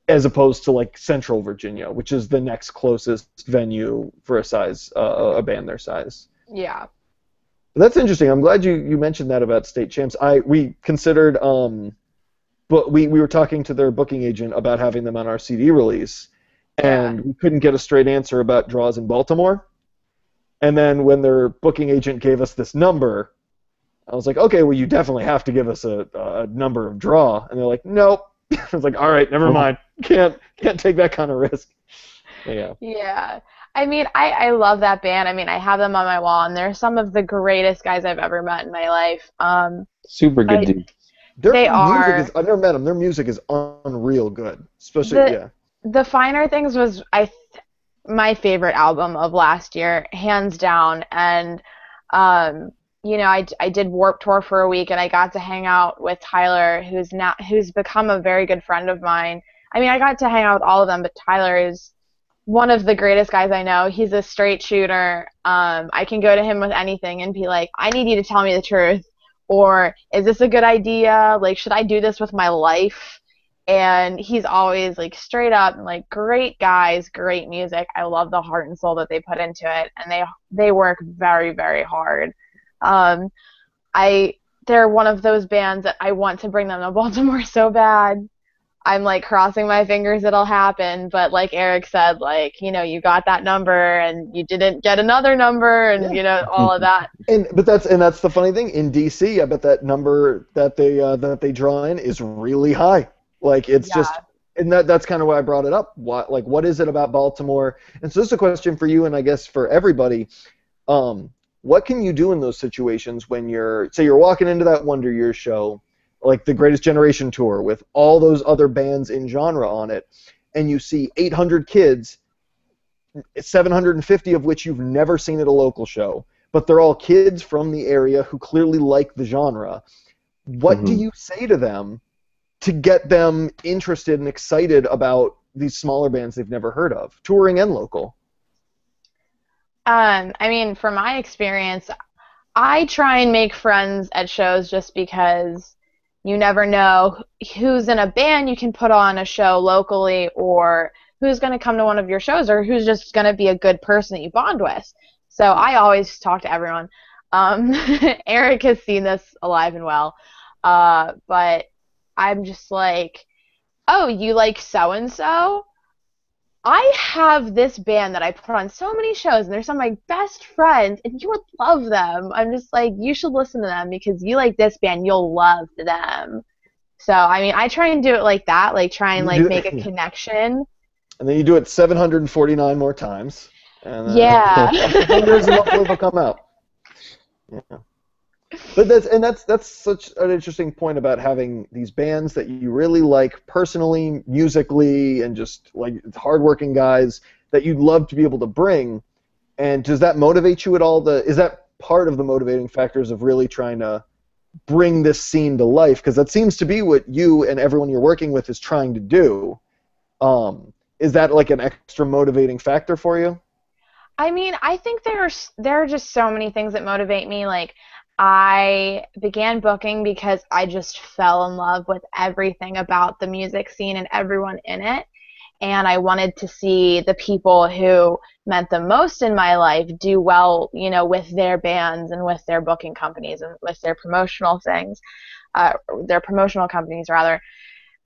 as opposed to like Central Virginia, which is the next closest venue for a size uh, a band their size. Yeah. That's interesting. I'm glad you, you mentioned that about state champs. I we considered um, but we, we were talking to their booking agent about having them on our CD release, and we couldn't get a straight answer about draws in Baltimore. And then when their booking agent gave us this number, I was like, okay, well you definitely have to give us a, a number of draw. And they're like, nope. (laughs) I was like, all right, never mind. Can't can't take that kind of risk. Yeah. Yeah. I mean, I, I love that band. I mean, I have them on my wall, and they're some of the greatest guys I've ever met in my life. Um, Super good I- dude. Their They music are- is I've never met them. Their music is unreal good. Especially The- yeah. the finer things was I th- my favorite album of last year, hands down. And um, you know, I, I did Warped Tour for a week, and I got to hang out with Tyler, who's now who's become a very good friend of mine. I mean, I got to hang out with all of them, but Tyler is one of the greatest guys I know. He's a straight shooter. Um, I can go to him with anything and be like, I need you to tell me the truth. Or is this a good idea? Like, should I do this with my life? and he's always like straight up and like great guys, great music. I love the heart and soul that they put into it, and they they work very very hard. Um, I they're one of those bands that I want to bring them to (laughs) Baltimore so bad. I'm like crossing my fingers it'll happen, but like Eric said, like you know, you got that number and you didn't get another number, and Yeah. you know all of that. (laughs) And but that's and that's the funny thing in DC. I bet that number that they uh, that they draw in is really high. Like it's Yeah. just and that that's kind of why I brought it up. What like what is it about Baltimore? And so this is a question for you and I guess for everybody. Um, what can you do in those situations when you're say you're walking into that Wonder Years show, like the Greatest Generation tour with all those other bands in genre on it, and you see 800 kids, 750 of which you've never seen at a local show, but they're all kids from the area who clearly like the genre. What do Mhm. you say to them to get them interested and excited about these smaller bands they've never heard of, touring and local? Um, I mean, from my experience, I try and make friends at shows just because you never know who's in a band you can put on a show locally or who's going to come to one of your shows or who's just going to be a good person that you bond with. So I always talk to everyone. Um, (laughs) Eric has seen this alive and well. Uh, but I'm just like, oh, you like so and so? I have this band that I put on so many shows, and they're some of my best friends, and you would love them. I'm just like, you should listen to them because you like this band, you'll love them. So, I mean, I try and do it like that, like try and like make a (laughs) connection. And then you do it 749 more times. And, uh, Yeah. and hopefully they'll come out. Yeah. But that's and that's that's such an interesting point about having these bands that you really like personally, musically, and just like hardworking guys that you'd love to be able to bring. And does that motivate you at all? The is that part of the motivating factors of really trying to bring this scene to life? Because that seems to be what you and everyone you're working with is trying to do. Um, is that like an extra motivating factor for you? I mean, I think there's there are just so many things that motivate me. Like I began booking because I just fell in love with everything about the music scene and everyone in it. And I wanted to see the people who meant the most in my life do well, you know, with their bands and with their booking companies and with their promotional things, uh, their promotional companies rather.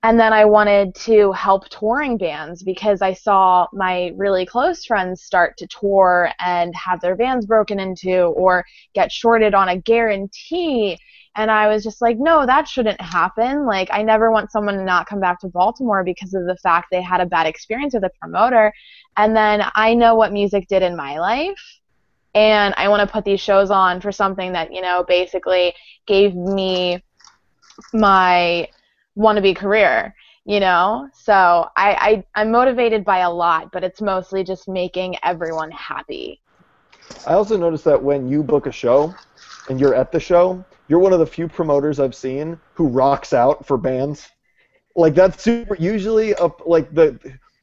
And then I wanted to help touring bands because I saw my really close friends start to tour and have their vans broken into or get shorted on a guarantee. And I was just like, no, that shouldn't happen. Like, I never want someone to not come back to Baltimore because of the fact they had a bad experience with a promoter. And then I know what music did in my life. And I want to put these shows on for something that, you know, basically gave me my wannabe career you know so I, I i'm motivated by a lot but it's mostly just making everyone happy I also noticed that when you book a show and you're at the show, you're one of the few promoters I've seen who rocks out for bands. Like that's super. Usually, up like the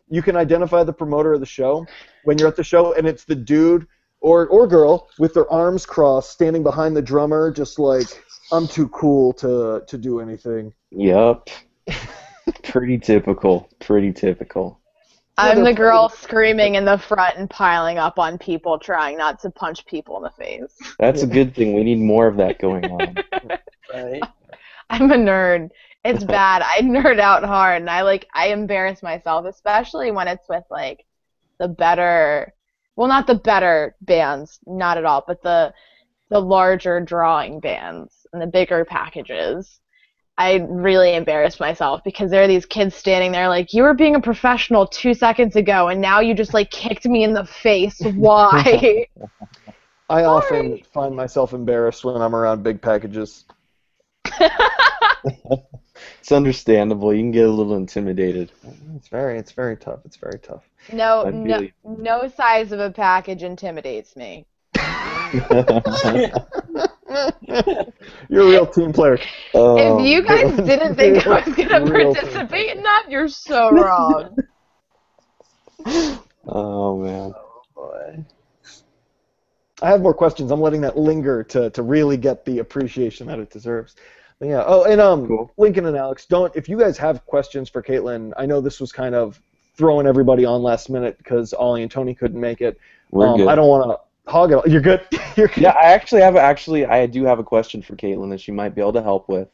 you can identify the promoter of the show when you're at the show, and it's the dude or or girl with their arms crossed, standing behind the drummer, just like I'm too cool to to do anything. Yup. (laughs) Pretty typical. Pretty typical. i'm the girl screaming in the front and piling up on people trying not to punch people in the face That's a good thing. We need more of that going on. (laughs) Right? (laughs) i'm a nerd it's bad i nerd out hard and i like i embarrass myself especially when it's with like the better well not the better bands not at all but the the larger drawing bands and the bigger packages i really embarrassed myself because there are these kids standing there like you were being a professional two seconds ago and now you just like kicked me in the face why (laughs) I often find myself embarrassed when I'm around big packages. (laughs) It's understandable. You can get a little intimidated. It's very, it's very tough. It's very tough. no no no size of a package intimidates me (laughs) You're a real team player. Oh, if you guys (laughs) didn't think I was gonna participate in that, you're so wrong. (laughs) oh man. Boy. I have more questions. I'm letting that linger to, to really get the appreciation that it deserves. Yeah. Oh, and um, Cool. Lincoln and Alex, don't if you guys have questions for Caitlin, I know this was kind of throwing everybody on last minute because Ollie and Tony couldn't make it. We're um, good. I don't want to hog it. all- You're good. (laughs) You're good. Yeah, I actually have actually I do have a question for Caitlin that she might be able to help with.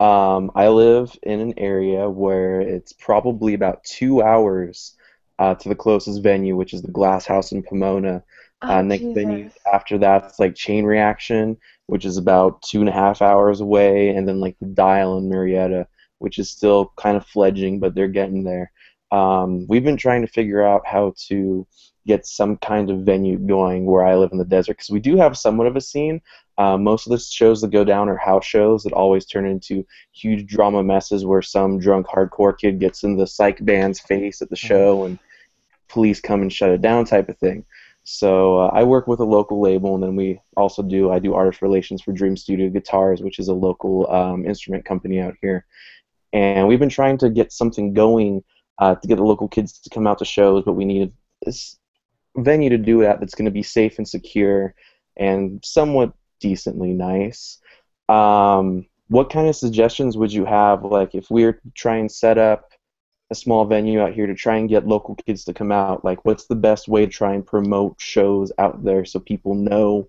Um, I live in an area where it's probably about two hours uh, to the closest venue, which is the Glass House in Pomona. Oh, uh, next venue Jesus. after that's like Chain Reaction, which is about two and a half hours away, and then like the Dial in Murrieta, which is still kind of fledging, but they're getting there. Um, we've been trying to figure out how to get some kind of venue going where I live in the desert because we do have somewhat of a scene. Uh, most of the shows that go down are house shows that always turn into huge drama messes where some drunk hardcore kid gets in the psych band's face at the show and police come and shut it down type of thing. So uh, I work with a local label, and then we also do I do artist relations for Dream Studio Guitars, which is a local um, instrument company out here. And we've been trying to get something going uh, to get the local kids to come out to shows, but we need this venue to do that that's going to be safe and secure and somewhat decently nice. Um, what kind of suggestions would you have, like if we were to try and set up a small venue out here to try and get local kids to come out? Like, what's the best way to try and promote shows out there so people know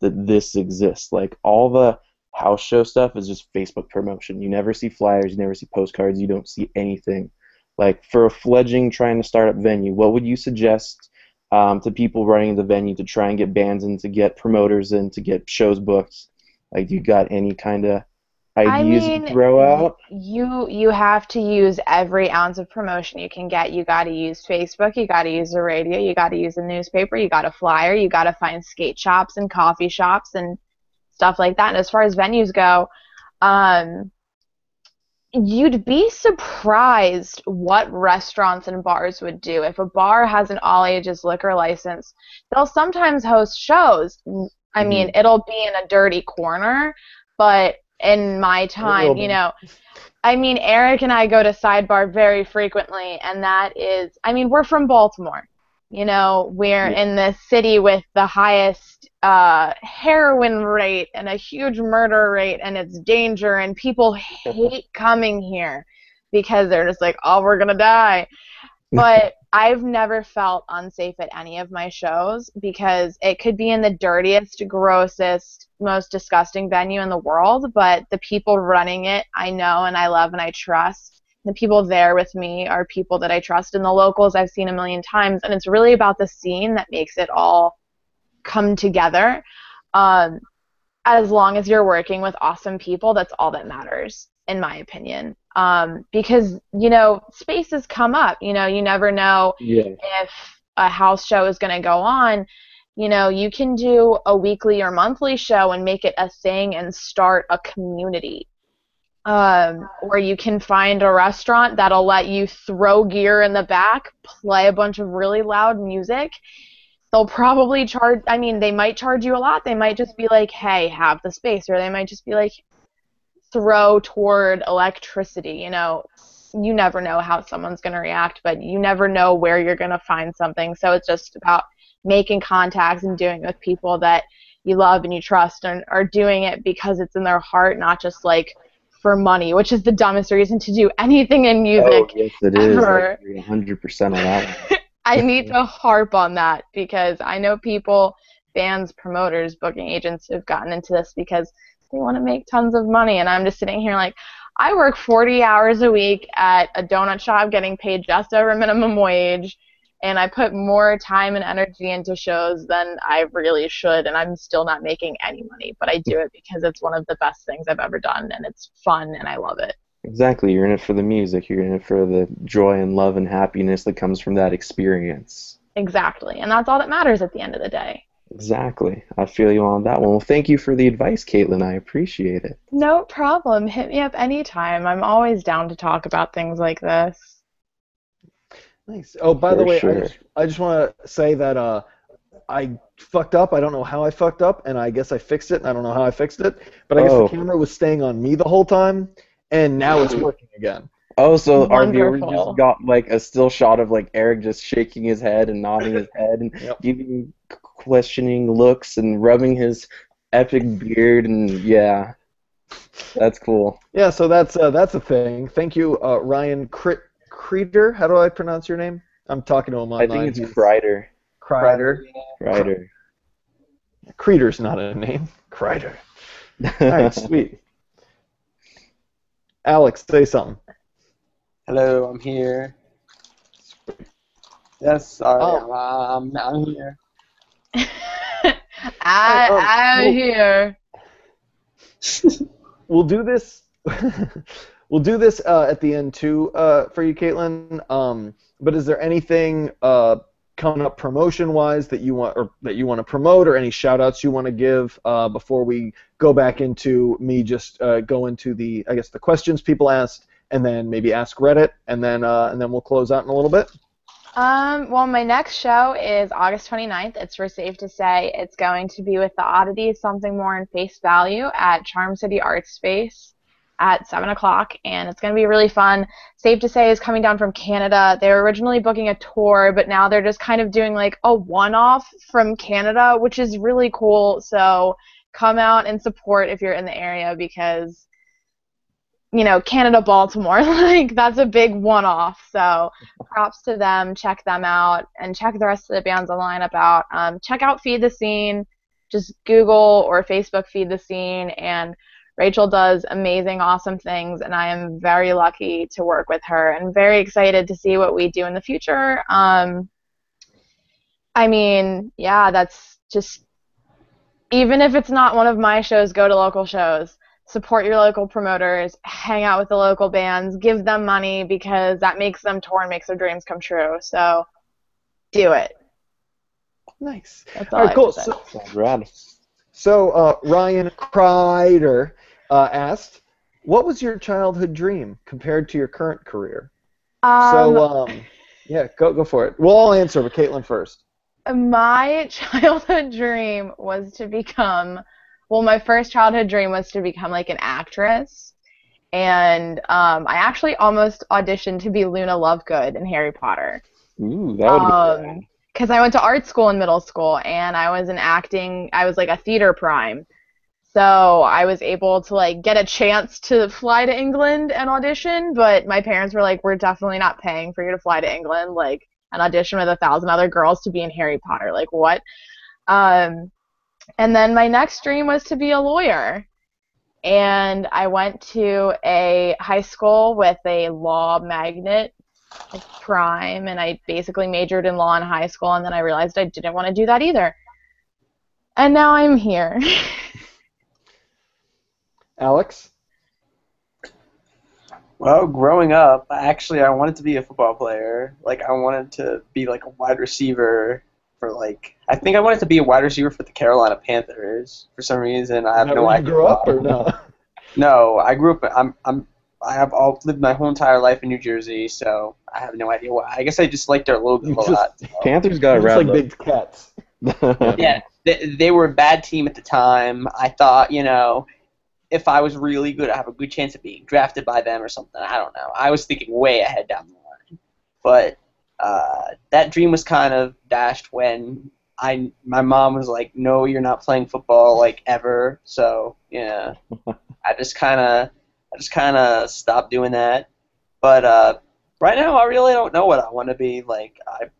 that this exists? Like, all the house show stuff is just Facebook promotion. You never see flyers, you never see postcards, you don't see anything. Like, for a fledgling trying to start up venue, what would you suggest um, to people running the venue to try and get bands in, to get promoters in, to get shows booked? Like, you got any kind of ideas mean, you throw out? You you have to use every ounce of promotion you can get. You got to use Facebook. You got to use the radio. You got to use the newspaper. You got a flyer. You got to find skate shops and coffee shops and stuff like that. And as far as venues go, um, you'd be surprised what restaurants and bars would do. If a bar has an all ages liquor license, they'll sometimes host shows. I mean, it'll be in a dirty corner, but in my time, you know, I mean, Eric and I go to Sidebar very frequently, and that is, I mean, we're from Baltimore. You know, we're Yeah. in the city with the highest uh, heroin rate and a huge murder rate, and it's danger, and people (laughs) hate coming here because they're just like, oh, we're gonna die. But (laughs) I've never felt unsafe at any of my shows because it could be in the dirtiest, grossest, most disgusting venue in the world, but the people running it I know and I love and I trust. The people there with me are people that I trust, and the locals I've seen a million times. And it's really about the scene that makes it all come together. Um, as long as you're working with awesome people, that's all that matters, in my opinion. Um, because, you know, spaces come up. You know, you never know Yeah. if a house show is going to go on, you know, you can do a weekly or monthly show and make it a thing and start a community. Um, or you can find a restaurant that'll let you throw gear in the back, play a bunch of really loud music. They'll probably charge, I mean, they might charge you a lot. They might just be like, hey, have the space. Or they might just be like, throw toward electricity. You know, you never know how someone's going to react, but you never know where you're going to find something. So it's just about making contacts and doing it with people that you love and you trust and are doing it because it's in their heart, not just like for money, which is the dumbest reason to do anything in music. Oh, music. yes, it is. ever. I 100% on that one. (laughs) I need to harp on that because I know people, bands, promoters, booking agents who've gotten into this because they want to make tons of money. And I'm just sitting here like, I work 40 hours a week at a donut shop getting paid just over minimum wage. And I put more time and energy into shows than I really should, and I'm still not making any money. But I do it because it's one of the best things I've ever done, and it's fun, and I love it. Exactly. You're in it for the music. You're in it for the joy and love and happiness that comes from that experience. Exactly. And that's all that matters at the end of the day. Exactly. I feel you on that one. Well, thank you for the advice, Caitlin. I appreciate it. No problem. Hit me up anytime. I'm always down to talk about things like this. Nice. Oh, by the For way, I just, I just want to say that uh, I fucked up. I don't know how I fucked up, and I guess I fixed it. And I don't know how I fixed it, but I guess Oh. the camera was staying on me the whole time, and now it's working again. Oh, so our viewers Wonderful. just got like a still shot of like Eric just shaking his head and nodding his head and Yep. giving questioning looks and rubbing his epic beard and yeah. That's cool. Yeah, so that's uh, that's a thing. Thank you, uh, Ryan Crit Creeder. How do I pronounce your name? I'm talking to him online. I think it's He's- Kreider. Kreider. Kreider. Creeder's not a name. Kreider. (laughs) All right, sweet. Alex, say something. Hello, I'm here. Yes, sorry, Oh. I'm, I'm here. (laughs) I, oh, I'm well- here. (laughs) We'll do this. (laughs) we'll do this uh, at the end too uh, for you, Caitlin. Um, but is there anything uh, coming up promotion-wise that you want, or that you want to promote, or any shout-outs you want to give uh, before we go back into me just uh, go into the, I guess, the questions people asked, and then maybe ask Reddit, and then uh, and then we'll close out in a little bit. Um, well, my next show is August 29th. It's for Safe to Say. It's going to be with the Oddities, Something More in Face Value at Charm City Art Space at 7 o'clock, and it's going to be really fun. Safe to Say is coming down from Canada. They were originally booking a tour, but now they're just kind of doing like a one off from Canada, which is really cool. So come out and support if you're in the area because you know, Canada Baltimore, (laughs) like that's a big one off. So props to them. Check them out and check the rest of the bands on the lineup out. Um, check out Feed the Scene. Just Google or Facebook Feed the Scene and Rachel does amazing, awesome things, and I am very lucky to work with her and very excited to see what we do in the future. Um, I mean, yeah, that's just even if it's not one of my shows, go to local shows support your local promoters, hang out with the local bands, give them money because that makes them tour and makes their dreams come true. So do it. Nice. That's All all, right, I cool. have to say. So, rad. So uh, Ryan Kreider uh, asked, "What was your childhood dream compared to your current career?" Um, so, um, yeah, go go for it. We'll all answer, but Caitlin first. my (laughs) childhood dream was to become well my first childhood dream was to become like an actress and um, i actually almost auditioned to be luna lovegood in harry potter Ooh, that would be Um, because I went to art school in middle school and I was an acting, I was like a theater prime. So I was able to like get a chance to fly to England and audition, but my parents were like, we're definitely not paying for you to fly to England, like an audition with a thousand other girls to be in Harry Potter. Like what? Um, and then my next dream was to be a lawyer. And I went to a high school with a law magnet like prime and I basically majored in law in high school and then I realized I didn't want to do that either. And now I'm here. (laughs) Alex. Well, growing up, actually, I wanted to be a football player. Like, I wanted to be like a wide receiver for like. I think I wanted to be a wide receiver for the Carolina Panthers for some reason. I have Is no where idea. you grew up or no? (laughs) No, I grew up. I'm. I'm. I have all lived my whole entire life in New Jersey, so I have no idea why. I guess I just liked their logo You a just- lot. Panthers got It's around like big cats. (laughs) yeah, they, they were a bad team at the time. I thought, you know, if I was really good, I have a good chance of being drafted by them or something. I don't know. I was thinking way ahead down the line, but uh, that dream was kind of dashed when I my mom was like, "No, you're not playing football like ever." So yeah, (laughs) I just kind of I just kind of stopped doing that. But uh, right now, I really don't know what I want to be. Like I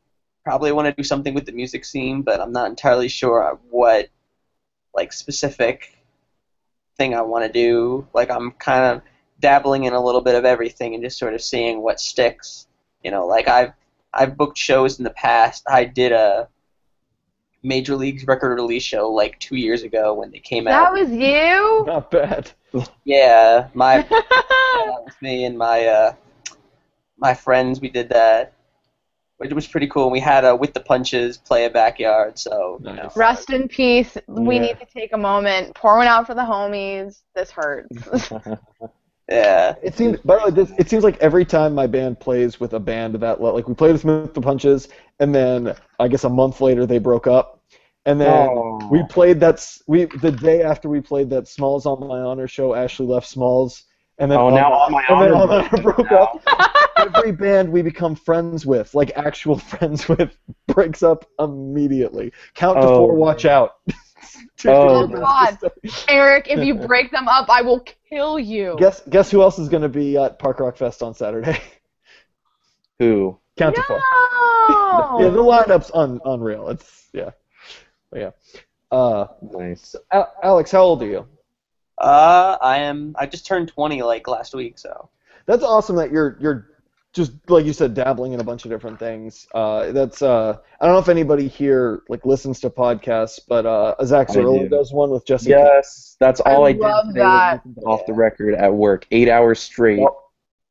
probably want to do something with the music scene, but I'm not entirely sure what like specific thing I want to do. Like I'm kind of dabbling in a little bit of everything and just sort of seeing what sticks. You know, like I've I've booked shows in the past. I did a Major League's record release show like two years ago when they came that out. That was you? Not bad. Yeah, my (laughs) that was me and my uh, my friends. We did that, which was pretty cool. We had a with the punches play a backyard. So you know, Rest in peace. We Yeah. need to take a moment. Pour one out for the homies. This hurts. (laughs) yeah, It seems. By the way, this, it seems like every time my band plays with a band that like we played with the Punches, and then I guess a month later they broke up, and then Oh. we played that we the day after we played that Smalls on My Honor show. Ashley left Smalls, and then Oh, now On My and then Honor On My broke Honor broke up. Every band we become friends with, like actual (laughs) friends with, breaks up immediately. Count to Oh. four. Watch out. (laughs) Oh, God. Eric, if you break them up, I will kill you. Guess guess who else is going to be at Park Rock Fest on Saturday? (laughs) Who? Count to four. Yeah, the lineup's un- unreal. It's yeah, But yeah. Uh, Nice. Al- Alex, how old are you? Uh, I am. I just turned 20 like last week, so. That's awesome that you're you're just like you said dabbling in a bunch of different things. Uh, that's uh, I don't know if anybody here like listens to podcasts, but uh, Zack I Zarrillo do. does one with Jesse. Yes, that's all I, did love today. that. was listen Off the record at work, eight hours straight.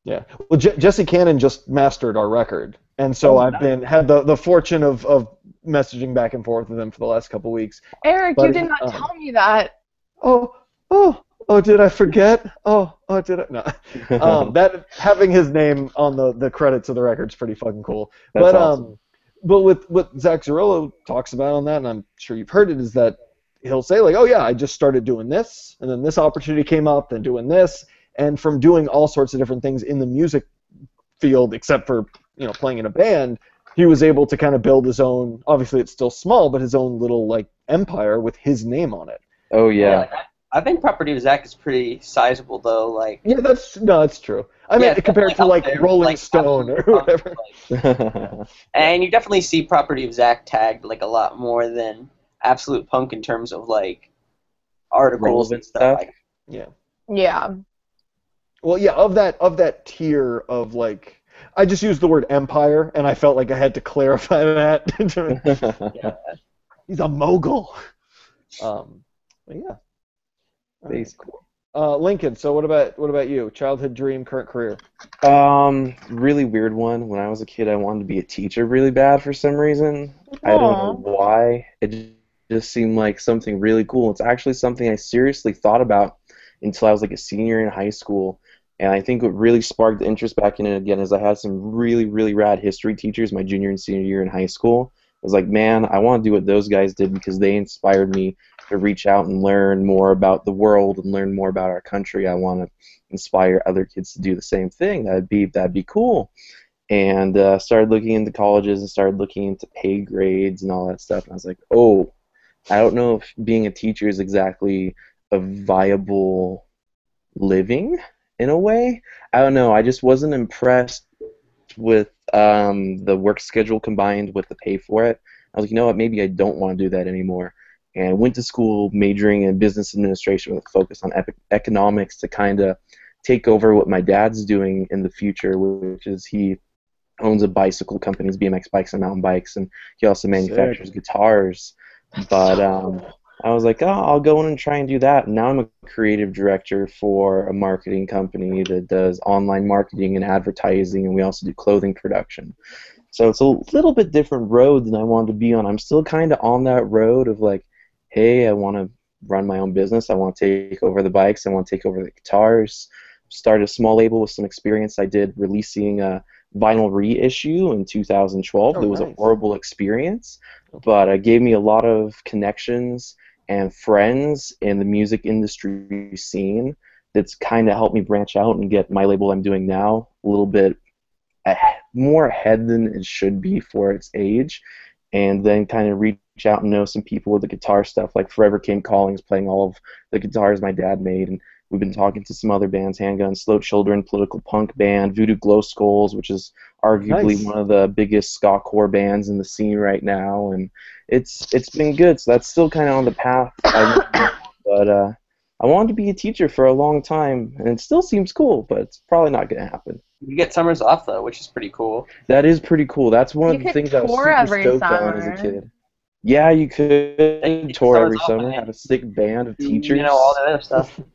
Yeah. Well, Je- Jesse Cannon just mastered our record, and so Oh, I've nice. been had the the fortune of of messaging back and forth with him for the last couple weeks. Eric, But, you did not um, tell me that. Oh, oh, oh! Did I forget? Oh, oh, did I? No. (laughs) um, that having his name on the the credits of the record's pretty fucking cool. That's but awesome. um, but with what Zack Zarrillo talks about on that, and I'm sure you've heard it, is that he'll say like, "Oh yeah, I just started doing this, and then this opportunity came up, then doing this, and from doing all sorts of different things in the music field, except for you know playing in a band." He was able to kind of build his own. Obviously, it's still small, but his own little like empire with his name on it. oh yeah. Like, I, I think Property of Zack is pretty sizable, though. Like. Yeah, that's no, that's true. I mean, Yeah, it's compared to like there Rolling like, Stone or whatever. like- (laughs) And you definitely see Property of Zack tagged like a lot more than Absolute Punk in terms of like articles and stuff. stuff? Like, Yeah. Yeah. Well, yeah, of that of that tier of like, I just used the word empire, and I felt like I had to clarify (laughs) that. (laughs) He's a mogul. Um, but yeah. Base cool. Uh, Lincoln. So what about what about you? Childhood dream, current career. Um, really weird one. When I was a kid, I wanted to be a teacher really bad for some reason. I don't know why. It just seemed like something really cool. It's actually something I seriously thought about until I was like a senior in high school. And I think what really sparked the interest back in it again is I had some really, really rad history teachers my junior and senior year in high school. I was like, man, I want to do what those guys did because they inspired me to reach out and learn more about the world and learn more about our country. I want to inspire other kids to do the same thing. That'd be that'd be cool. And uh, started looking into colleges and started looking into pay grades and all that stuff. And I was like, oh, I don't know if being a teacher is exactly a viable living in a way. I don't know. I just wasn't impressed with um, the work schedule combined with the pay for it. I was like, you know what? Maybe I don't want to do that anymore. And I went to school majoring in business administration with a focus on economics to kind of take over what my dad's doing in the future, which is he owns a bicycle company, BMX bikes and mountain bikes, and he also manufactures guitars. But um, I was like, oh, I'll go in and try and do that. And now I'm a creative director for a marketing company that does online marketing and advertising, and we also do clothing production. So it's a little bit different road than I wanted to be on. I'm still kind of on that road of like, hey, I want to run my own business. I want to take over the bikes. I want to take over the guitars. Started a small label with some experience I did releasing a vinyl reissue in 2012. Oh, it was a horrible experience, but it gave me a lot of connections and friends in the music industry scene that's kind of helped me branch out and get my label I'm doing now a little bit more ahead than it should be for its age, and then kind of reach out and know some people with the guitar stuff, like Forever Came Callings playing all of the guitars my dad made, and we've been talking to some other bands, Handgun, Slow Children, Political Punk Band, Voodoo Glow Skulls, which is arguably Nice. one of the biggest ska core bands in the scene right now, and it's it's been good. So that's still kind of on the path, I, but uh, I wanted to be a teacher for a long time, and it still seems cool, but it's probably not going to happen. You get summers off though, which is pretty cool. That is pretty cool. That's one You of the things I was tour super every stoked on as a kid. Yeah, you could get tour every summer, and have a sick band of teachers. You know all that other stuff. (laughs)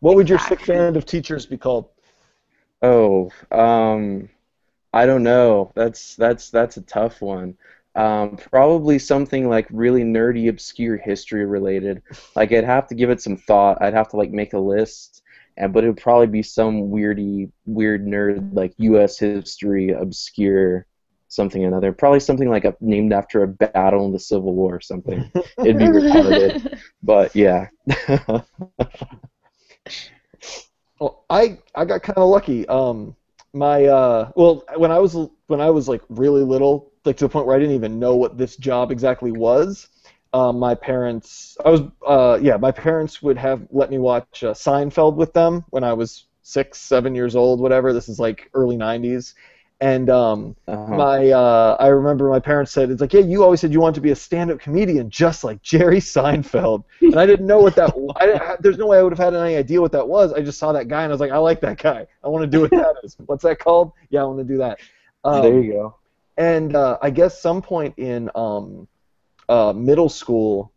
What would your sick band of teachers be called? Oh, um, I don't know. That's that's that's a tough one. Um, probably something like really nerdy, obscure history related. Like I'd have to give it some thought. I'd have to like make a list, and but it would probably be some weirdy, weird nerd like U.S. history, obscure something or another. Probably something like a, named after a battle in the Civil War or something. It'd be retarded, (laughs) but yeah. (laughs) Well, I I got kind of lucky. Um, my uh, well, when I was when I was like really little, like to the point where I didn't even know what this job exactly was. uh, my parents, I was, uh, yeah, my parents would have let me watch uh, Seinfeld with them when I was six, seven years old, whatever. This is like early '90s, and um, Uh-huh. my, uh, I remember my parents said, "It's like, yeah, you always said you wanted to be a stand-up comedian, just like Jerry Seinfeld," and I didn't know what that. I there's no way I would have had any idea what that was. I just saw that guy and I was like, I like that guy. I want to do what that is. What's that called? Yeah, I want to do that. Um, there you go. and uh, I guess some point in um, uh, middle school,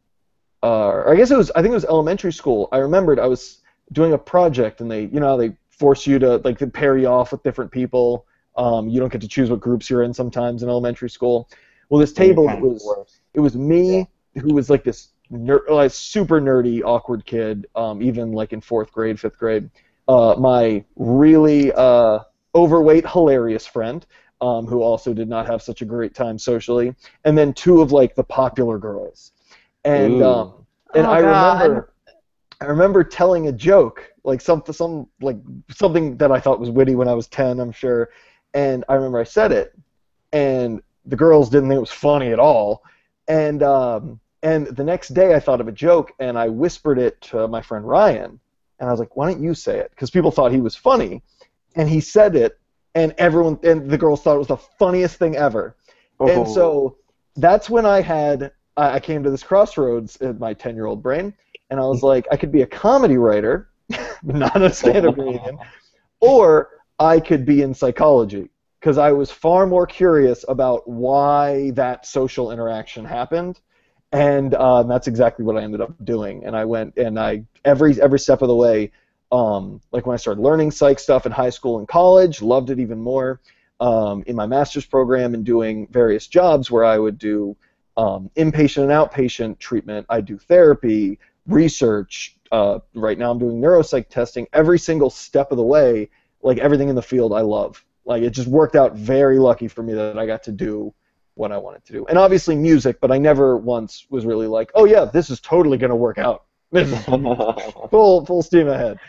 uh, or I guess it was I think it was elementary school. I remembered I was doing a project, and they you know how they force you to like pair you off with different people. Um, you don't get to choose what groups you're in sometimes in elementary school. Well, this table it was it was me who was like this ner- like super nerdy awkward kid um, even like in fourth grade fifth grade uh, my really uh, overweight hilarious friend um, who also did not have such a great time socially and then two of like the popular girls. And um, and Oh, I God. remember I remember telling a joke like some some like something that I thought was witty when I was 10 I'm sure. And I remember I said it and the girls didn't think it was funny at all. And um, and the next day I thought of a joke and I whispered it to my friend Ryan. And I was like why don't you say it? Because people thought he was funny. And he said it and everyone and the girls thought it was the funniest thing ever and Oh. so that's when I had I came to this crossroads in my 10 year old brain and I was like I could be a comedy writer (laughs) not a stand-up (laughs) comedian or I could be in psychology because I was far more curious about why that social interaction happened, and um, that's exactly what I ended up doing. And I went and I every every step of the way, um, like when I started learning psych stuff in high school and college, loved it even more. Um, in my master's program and doing various jobs where I would do um, inpatient and outpatient treatment, I do therapy, research. Uh, right now, I'm doing neuropsych testing. Every single step of the way, like everything in the field, I love. Like it just worked out very lucky for me that I got to do what I wanted to do. And obviously music, but I never once was really like, oh yeah, this is totally gonna work out. (laughs) Full full steam ahead.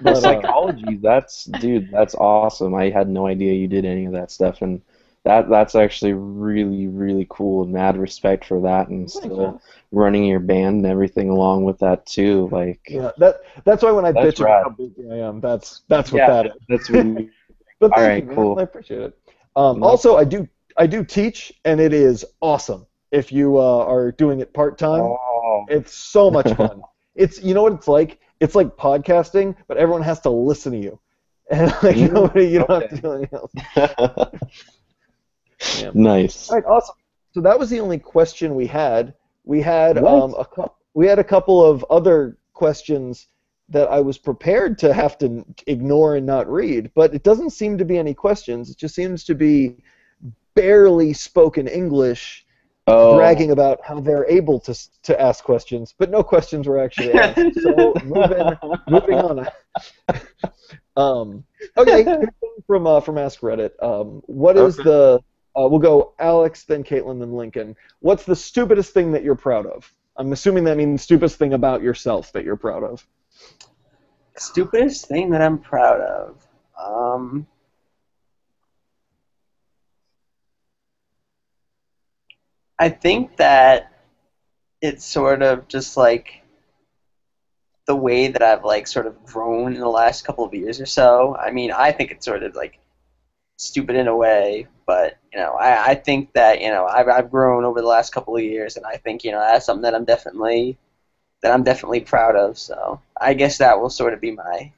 But, uh, Psychology, that's dude, that's awesome. I had no idea you did any of that stuff, and that that's actually really really cool. And mad respect for that, and still running your band and everything along with that too. Like, yeah, that that's why when I bitch about how busy I am, that's that's what yeah, that is. that's really (laughs) But All right, you, cool. I appreciate it. Um, No. Also, I do I do teach, and it is awesome. If you uh, are doing it part time, oh, it's so much fun. (laughs) it's you know what it's like. It's like podcasting, but everyone has to listen to you, (laughs) and like Mm, nobody, you don't have to do anything else. (laughs) Yeah. nice. All right, awesome. So that was the only question we had. We had um, a cou- we had a couple of other questions that I was prepared to have to ignore and not read, but it doesn't seem to be any questions. It just seems to be barely spoken English Oh, bragging about how they're able to to ask questions, but no questions were actually asked. so moving (laughs) moving on. (laughs) um, okay, (laughs) from uh, from Ask Reddit. Um, what is Okay. the uh, we'll go Alex, then Caitlin, then Lincoln. What's the stupidest thing that you're proud of? I'm assuming that means stupidest thing about yourself that you're proud of. Stupidest thing that I'm proud of. Um, I think that it's sort of just like the way that I've like sort of grown in the last couple of years or so. I mean, I think it's sort of like stupid in a way, but you know, I, I think that you know I've I've grown over the last couple of years, and I think you know that's something that I'm definitely that I'm definitely proud of. So I guess that will sort of be my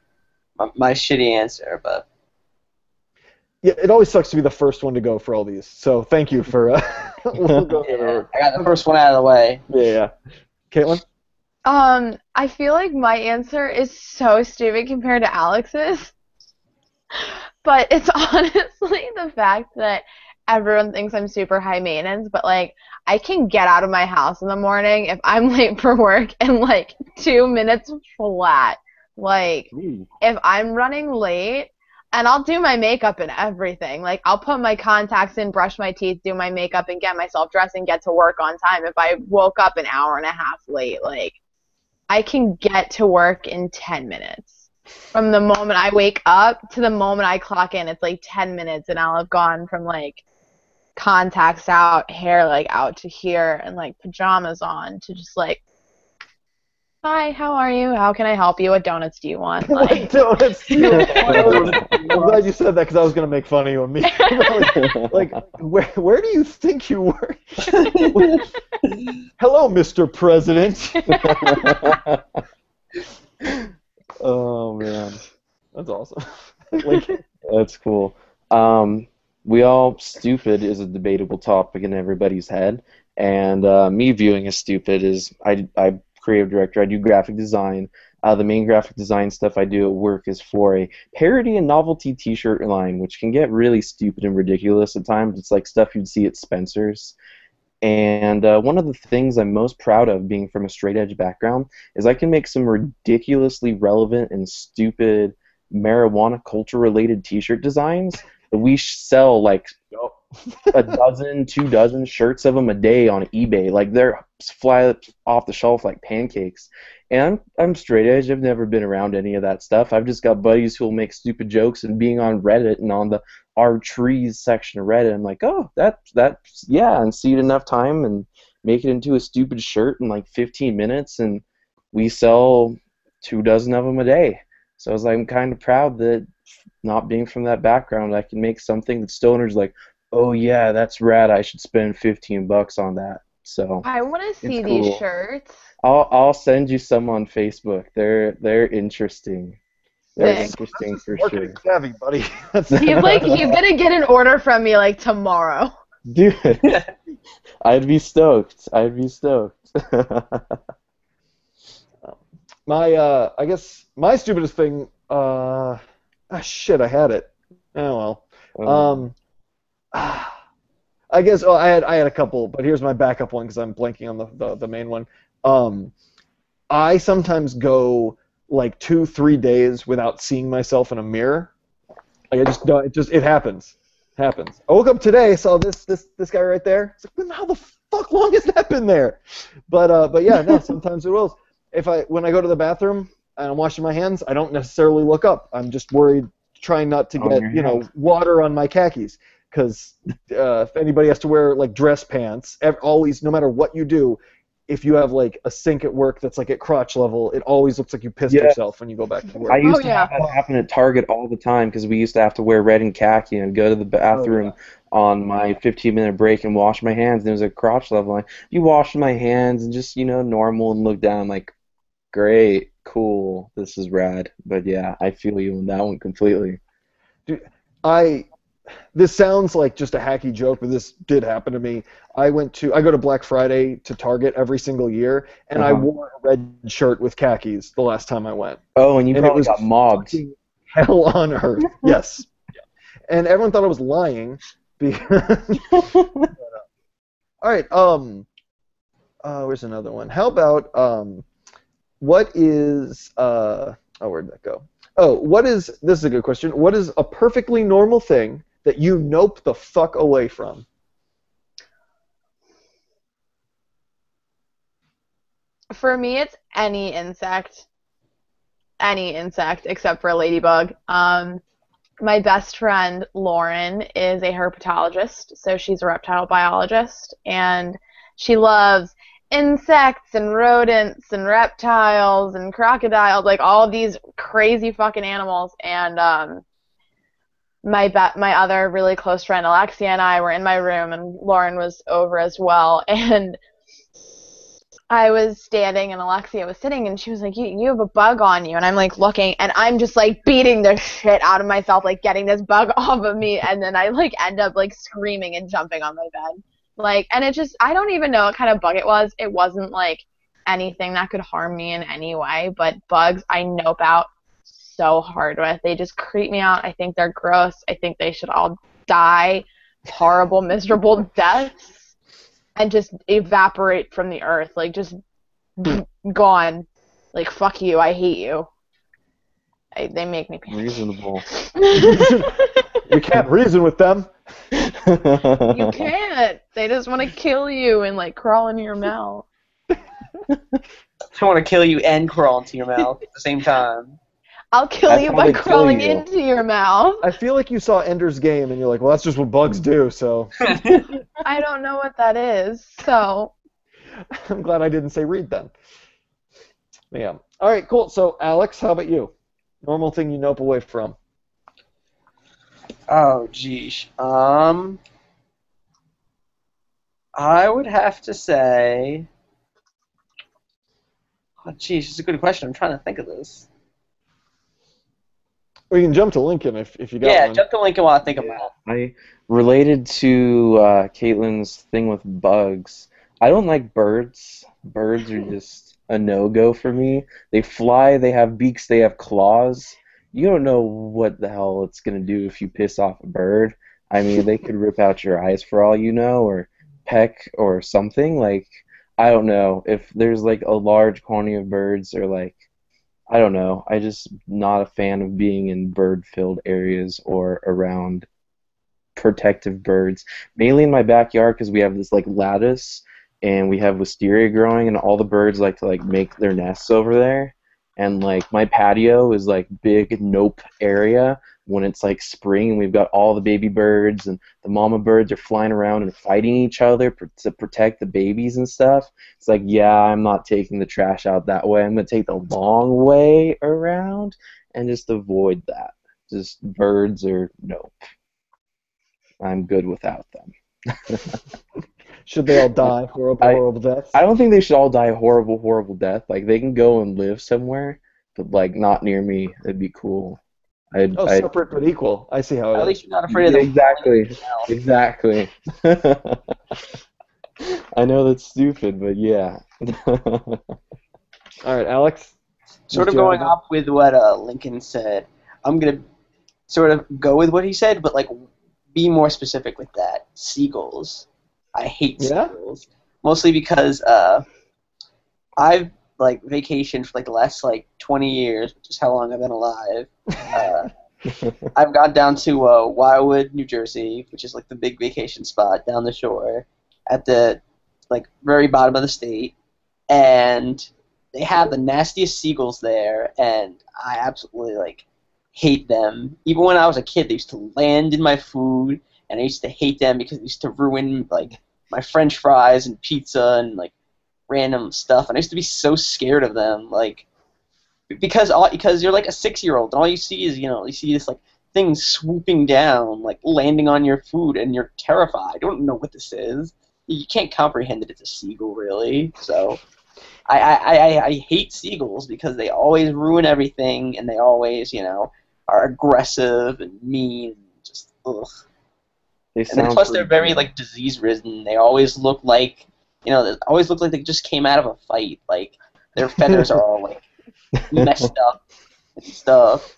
my, my shitty answer, but Yeah, it always sucks to be the first one to go for all these. So thank you for. Uh, (laughs) (laughs) we'll go yeah. I got the first one out of the way. yeah, yeah. Caitlin. Um, I feel like my answer is so stupid compared to Alex's. (laughs) But it's (laughs) honestly the fact that everyone thinks I'm super high maintenance, but like I can get out of my house in the morning if I'm late for work in like two minutes flat. Like Ooh. if I'm running late, and I'll do my makeup and everything. Like I'll put my contacts in, brush my teeth, do my makeup, and get myself dressed and get to work on time. If I woke up an hour and a half late, like I can get to work in 10 minutes. From the moment I wake up to the moment I clock in, it's like 10 minutes, and I'll have gone from like contacts out, hair like out to here, and like pajamas on to just like, hi, how are you? How can I help you? What donuts do you want? (laughs) What Like, donuts do you (laughs) want? (laughs) I'm glad you said that because I was gonna make fun of you and me. like, where where do you think you work? Hello, Mr. President. oh man, That's awesome. like, that's cool. Um, we all stupid is a debatable topic in everybody's head, and uh, me viewing as stupid is I I creative director. I do graphic design. Uh, the main graphic design stuff I do at work is for a parody and novelty T-shirt line, which can get really stupid and ridiculous at times. It's like stuff you'd see at Spencer's. And uh, one of the things I'm most proud of, being from a straight edge background, is I can make some ridiculously relevant and stupid marijuana culture related T-shirt designs that we sell like a dozen, two dozen shirts of them a day on eBay. Like they're fly off the shelf like pancakes. And I'm, I'm straight edge. I've never been around any of that stuff. I've just got buddies who'll make stupid jokes and being on Reddit and on the r/trees section of Reddit. I'm like, oh, that that yeah, and see it enough time and make it into a stupid shirt in like 15 minutes, and we sell two dozen of them a day. So I was like, I'm kind of proud that not being from that background, I can make something that stoners like, oh yeah, that's rad. I should spend 15 bucks on that. So I want to see It's these shirts. I'll I'll send you some on Facebook. They're they're interesting. They're Sick. interesting for marketing sure. savvy, buddy. (laughs) He's like, he's gonna get an order from me like tomorrow. Dude, (laughs) I'd be stoked. I'd be stoked. (laughs) my uh I guess my stupidest thing uh ah shit I had it. Oh well. Um I guess oh I had I had a couple, but here's my backup one because I'm blanking on the, the the main one. Um I sometimes go like two, three days without seeing myself in a mirror. Like I just don't it just it happens. happens. I woke up today, saw this this this guy right there. It's like, how the fuck long has that been there? But uh but yeah, no, (laughs) sometimes it will if I when I go to the bathroom and I'm washing my hands, I don't necessarily look up. I'm just worried, trying not to get you know water on my khakis. Because uh, if anybody has to wear like dress pants, ev- always no matter what you do, if you have like a sink at work that's like at crotch level, it always looks like you pissed Yeah. yourself when you go back to work. I used Oh, to yeah. have that happen at Target all the time because we used to have to wear red and khaki and go to the bathroom on my 15 minute break and wash my hands. And it was a crotch level. line. You wash my hands and just, you know, normal and look down like, great, cool, this is rad. But yeah, I feel you on that one completely. Dude, I this sounds like just a hacky joke, but this did happen to me. I went to I go to Black Friday to Target every single year, and I Uh-huh. wore a red shirt with khakis the last time I went. Oh, and you And it probably was got mobbed. Hell on earth. (laughs) yes. And everyone thought I was lying. Because... (laughs) All right. Um. Uh, where's another one? How about um, what is uh? Oh, where'd that go? Oh, what is this is a good question. What is a perfectly normal thing that you nope the fuck away from? For me, it's any insect. Any insect except for a ladybug. Um, my best friend Lauren is a herpetologist, so she's a reptile biologist, and she loves insects and rodents and reptiles and crocodiles, like all these crazy fucking animals. And um, my be- my other really close friend Alexia and I were in my room, and Lauren was over as well, (laughs) and I was standing and Alexia was sitting and she was like, you, you have a bug on you. And I'm like looking and I'm just like beating the shit out of myself, like getting this bug (laughs) off of me. And then I like end up like screaming and jumping on my bed. Like, and it just, I don't even know what kind of bug it was. It wasn't like anything that could harm me in any way, but bugs I nope out so hard with. They just creep me out. I think they're gross. I think they should all die horrible, (laughs) miserable deaths and just evaporate from the earth. Like just (clears throat) gone. Like fuck you. I hate you. I, they make me panic. Reasonable. (laughs) You can't reason with them. you can't. They just want to kill you and like crawl into your mouth. I want to kill you and crawl into your mouth at the same time. I'll kill That's you by crawling you. into your mouth. I feel like you saw Ender's Game and you're like, well, that's just what bugs do. So (laughs) I don't know what that is, so (laughs) I'm glad I didn't say read then. Yeah. All right, cool. So Alex, how about you? Normal thing you nope away from. Oh, geez. Um, I would have to say. Oh, geez, it's a good question. I'm trying to think of this. Or you can jump to Lincoln if, if you got yeah, one. jump to Lincoln while I think about it. I related to uh, Caitlin's thing with bugs. I don't like birds. Birds are just a no-go for me. They fly. They have beaks. They have claws. You don't know what the hell it's gonna do if you piss off a bird. I mean, they could rip out your eyes for all you know, or peck or something. Like, I don't know if there's like a large quantity of birds or like I don't know. I just not a fan of being in bird-filled areas or around protective birds. Mainly in my backyard because we have this like lattice and we have wisteria growing and all the birds like to like make their nests over there. And like my patio is like big nope area when it's like spring and we've got all the baby birds and the mama birds are flying around and fighting each other to protect the babies and stuff. It's like, yeah, I'm not taking the trash out that way. I'm going to take the long way around and just avoid that. Just birds or nope. I'm good without them. (laughs) Should they all die (laughs) horrible, I- horrible deaths? I don't think they should all die a horrible, horrible death. Like they can go and live somewhere, but like not near me. It'd be cool. I'd, oh, I'd separate but equal. I see how At it is. least you're not afraid of them. exactly, (laughs) exactly. (laughs) I know that's stupid, but yeah. All right, Alex. Sort of going off with what uh, Lincoln said. I'm gonna sort of go with what he said, but like be more specific with that. Seagulls. I hate Yeah? seagulls. Mostly because uh, I've like vacationed for like the last like 20 years, which is how long I've been alive. Uh, (laughs) I've gone down to uh, Wildwood, New Jersey, which is like the big vacation spot down the shore, at the like very bottom of the state, and they have the nastiest seagulls there, and I absolutely like hate them. Even when I was a kid, they used to land in my food, and I used to hate them because they used to ruin like my French fries and pizza and like random stuff, and I used to be so scared of them, like because all because you're like a six year old and all you see is you know you see this like thing swooping down like landing on your food and you're terrified you don't know what this is you can't comprehend that it's a seagull really so I, I, I, I hate seagulls because they always ruin everything and they always you know are aggressive and mean and just ugh. They and then plus they're very like disease ridden they always look like you know they always look like they just came out of a fight like their feathers are all like (laughs) messed up and stuff.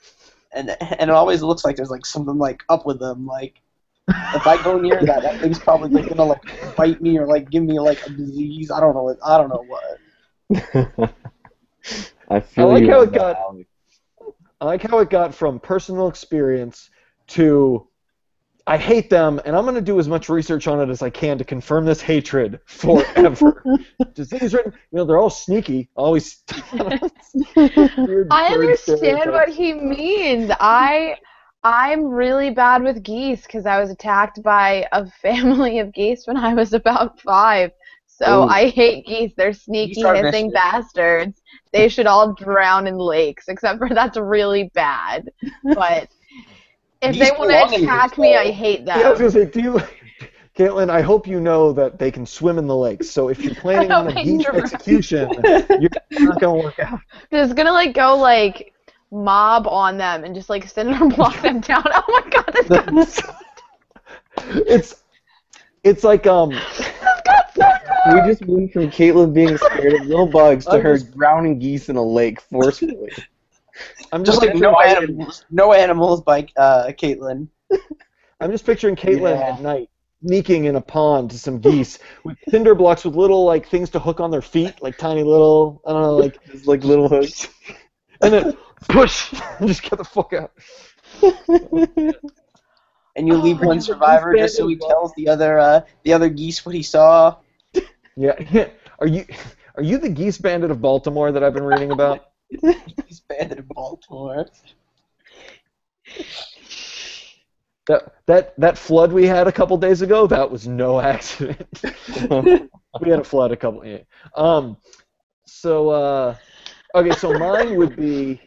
And and it always looks like there's like something like up with them. Like if I go near that, that thing's probably like gonna like bite me or like give me like a disease. I don't know. what- I don't know what. (laughs) I feel I like how it got- Alex. I like how it got from personal experience to I hate them, and I'm going to do as much research on it as I can to confirm this hatred forever. (laughs) Disease ridden, you know, they're all sneaky, always. (laughs) Weird I understand what he means. I I'm really bad with geese because I was attacked by a family of geese when I was about five. So Ooh. I hate geese. They're sneaky, are hissing vicious. bastards. They should all drown in lakes, except for that's really bad. (laughs) But if Geese they want to attack me. I hate that. Yeah, I was going to say, do you. Caitlin, I hope you know that they can swim in the lakes. So if you're (laughs) planning on a geese know. execution, (laughs) you're not going to work out. Just gonna like go like mob on them and just like cinder block (laughs) them down. Oh my god, this got, It's it's like um so We just went from Caitlin being scared of little bugs to her drowning geese in a lake forcefully. I'm Just just like no animals, no animals by uh, Caitlin. (laughs) I'm just picturing Caitlin Yeah. at night sneaking in a pond to some geese with cinder blocks with little like things to hook on their feet, like tiny little I don't know, like (laughs) It's like little hooks. (laughs) and then push and just get the fuck out. And you Oh, leave one survivor just so he tells the other uh, the other geese what he saw. Yeah. Are you are you the geese bandit of Baltimore that I've been reading about? He's banded in Baltimore. That that that flood we had a couple days ago, that was no (laughs) accident. (laughs) we had a flood a couple. Yeah. Um. So uh, okay. So mine would be.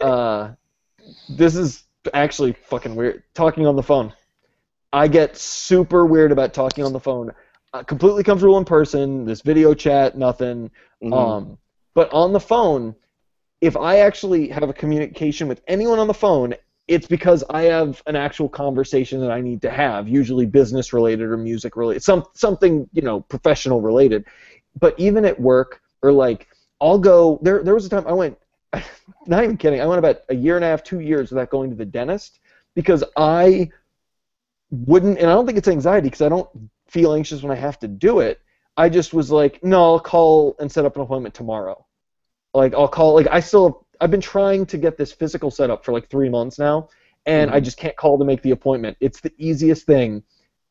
Uh, this is actually fucking weird. Talking on the phone. I get super weird about talking on the phone. Uh, completely comfortable in person. This video chat, nothing. Mhm. Um, but on the phone, if I actually have a communication with anyone on the phone, it's because I have an actual conversation that I need to have, usually business related or music related, some something you know professional related. But even at work or like, I'll go. There there was a time I went. (laughs) Not even kidding. I went about a year and a half, two years without going to the dentist because I wouldn't, and I don't think it's anxiety because I don't feel anxious when I have to do it. I just was like, no, I'll call and set up an appointment tomorrow. Like I'll call. Like I still, I've been trying to get this physical set up for like three months now, and I Mhm. just can't call to make the appointment. It's the easiest thing.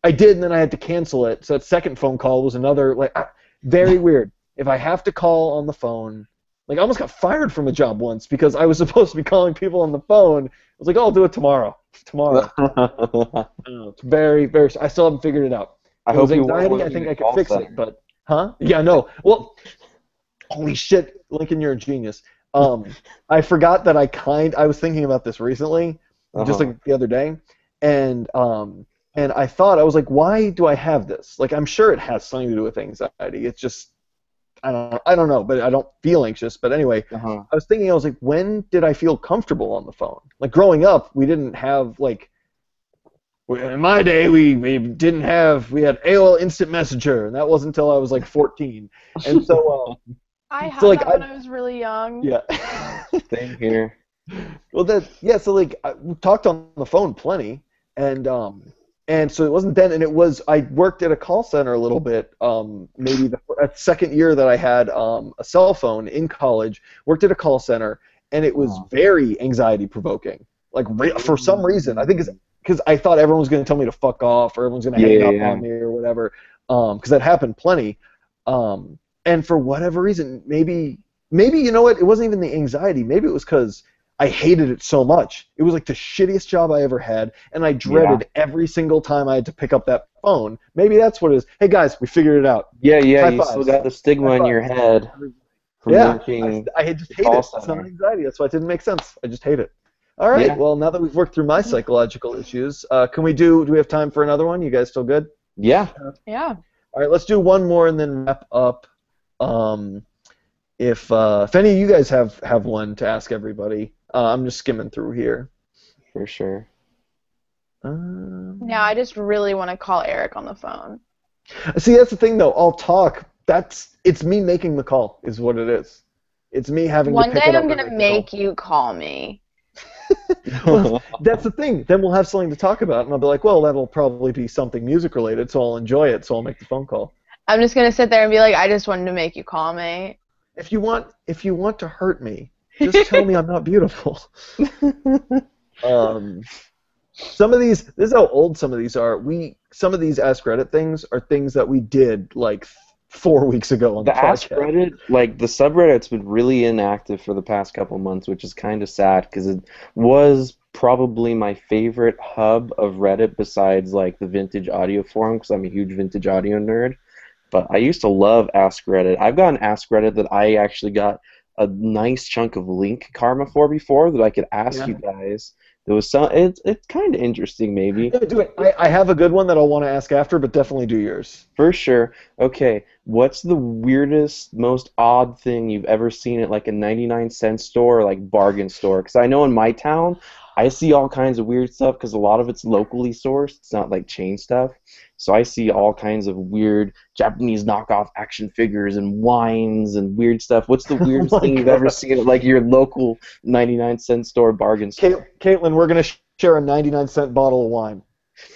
I did, and then I had to cancel it. So that second phone call was another like ah, very weird. If I have to call on the phone, like I almost got fired from a job once because I was (laughs) supposed to be calling people on the phone. I was like, oh, I'll do it tomorrow. Tomorrow. Oh, (laughs) it's very, very. I still haven't figured it out. I hope you anxiety. I think I could fix it, but huh? Yeah, no. Well, holy shit, Lincoln, you're a genius. Um, I forgot that I kind. I was thinking about this recently, just Uh-huh. like the other day, and um, and I thought I was like, why do I have this? Like, I'm sure it has something to do with anxiety. It's just. I don't, I don't know, but I don't feel anxious. But anyway, Uh-huh. I was thinking, I was like, when did I feel comfortable on the phone? Like growing up, we didn't have like. In my day, we, we didn't have we had AOL Instant Messenger, and that wasn't until I was like 14. And so, uh, (laughs) I had So, like, that when I- I was really young. yeah. (laughs) Same here. well, that yeah. So like, I, we talked on the phone plenty, and um, and so it wasn't then, and it was I worked at a call center a little bit. Um, maybe the uh, second year that I had um a cell phone in college, worked at a call center, and it was Wow. very anxiety provoking. Like for some reason, I think it's because I thought everyone was going to tell me to fuck off or everyone's going to hang Yeah, up yeah. on me or whatever. Um, because that happened plenty. Um, and for whatever reason, maybe maybe you know what? It wasn't even the anxiety. Maybe it was because I hated it so much. It was like the shittiest job I ever had, and I dreaded every single time I had to pick up that phone. Maybe that's what it is. Hey guys, we figured it out. Yeah, yeah, High you fives. still got the stigma High in your head from yeah. I, I just hate it. It's not anxiety. That's why it didn't make sense. I just hate it. All right. Yeah. Well, now that we've worked through my psychological issues, uh, can we do? Do we have time for another one? You guys still good? Yeah. Yeah. All right. Let's do one more and then wrap up. Um, if uh, if any of you guys have have one to ask everybody, uh, I'm just skimming through here. For sure. Um, Now I just really want to call Eric on the phone. See, that's the thing though. I'll talk. That's it's me making the call. Is what it is. It's me having One to pick day it up I'm gonna the make you call me. Well, (laughs) That's the thing. Then we'll have something to talk about, and I'll be like, well, that'll probably be something music related, so I'll enjoy it. So I'll make the phone call. I'm just gonna sit there and be like, I just wanted to make you call me. If you want, if you want to hurt me, just tell me I'm not beautiful. (laughs) um, some of these, this is how old some of these are. We some of these Ask Reddit things are things that we did like four weeks ago on the, the Ask podcast. Reddit, like the subreddit's been really inactive for the past couple months, which is kind of sad because it was probably my favorite hub of Reddit besides like the vintage audio forum because I'm a huge vintage audio nerd. But I used to love Ask Reddit. I've got an Ask Reddit that I actually got a nice chunk of link karma for before that I could ask Yeah. you guys. There was some. It's it's kind of interesting, maybe. Yeah, do it. I, I have a good one that I'll want to ask after, but definitely do yours. For sure. Okay, what's the weirdest, most odd thing you've ever seen at like a 99 cent store or like bargain store? Because I know in my town, I see all kinds of weird stuff because a lot of it's locally sourced. It's not like chain stuff. So I see all kinds of weird Japanese knockoff action figures and wines and weird stuff. What's the (laughs) oh weirdest my thing you've ever seen at like your local 99 cent store bargain store? Kate, Caitlin, we're gonna share a 99 cent bottle of wine.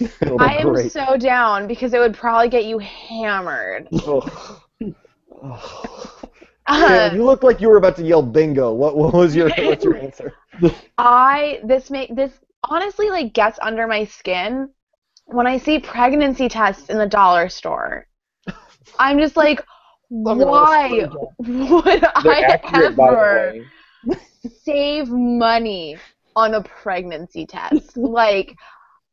(laughs) I am great. so down because it would probably get you hammered. (laughs) Ugh. Ugh. Uh, you look like you were about to yell bingo. What, what was your what's your (laughs) answer? I this make this honestly like gets under my skin when I see pregnancy tests in the dollar store. I'm just like, (laughs) Look at all Why would I ever save money on a pregnancy test? (laughs) like,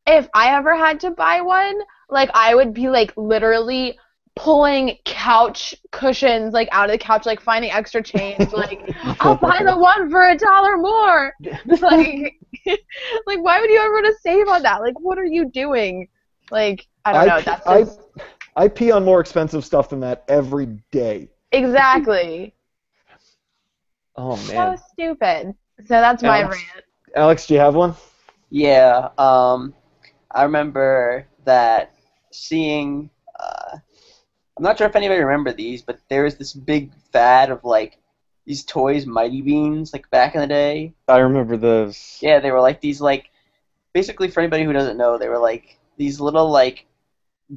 if I ever had to buy one, like I would be like literally pulling couch cushions like out of the couch, like finding extra change. Like, (laughs) I'll buy the one for a dollar more. (laughs) Like, (laughs) like why would you ever want to save on that? Like, what are you doing? Like, I don't know. I, That's I, just I pee on more expensive stuff than that every day. exactly Oh man. so stupid. So that's my Alex? rant. Alex, do you have one? Yeah, um, I remember that seeing. Uh, I'm not sure if anybody remember these, but there was this big fad of like these toys, Mighty Beans, like back in the day. I remember those. Yeah, they were like these like, basically for anybody who doesn't know, they were like these little like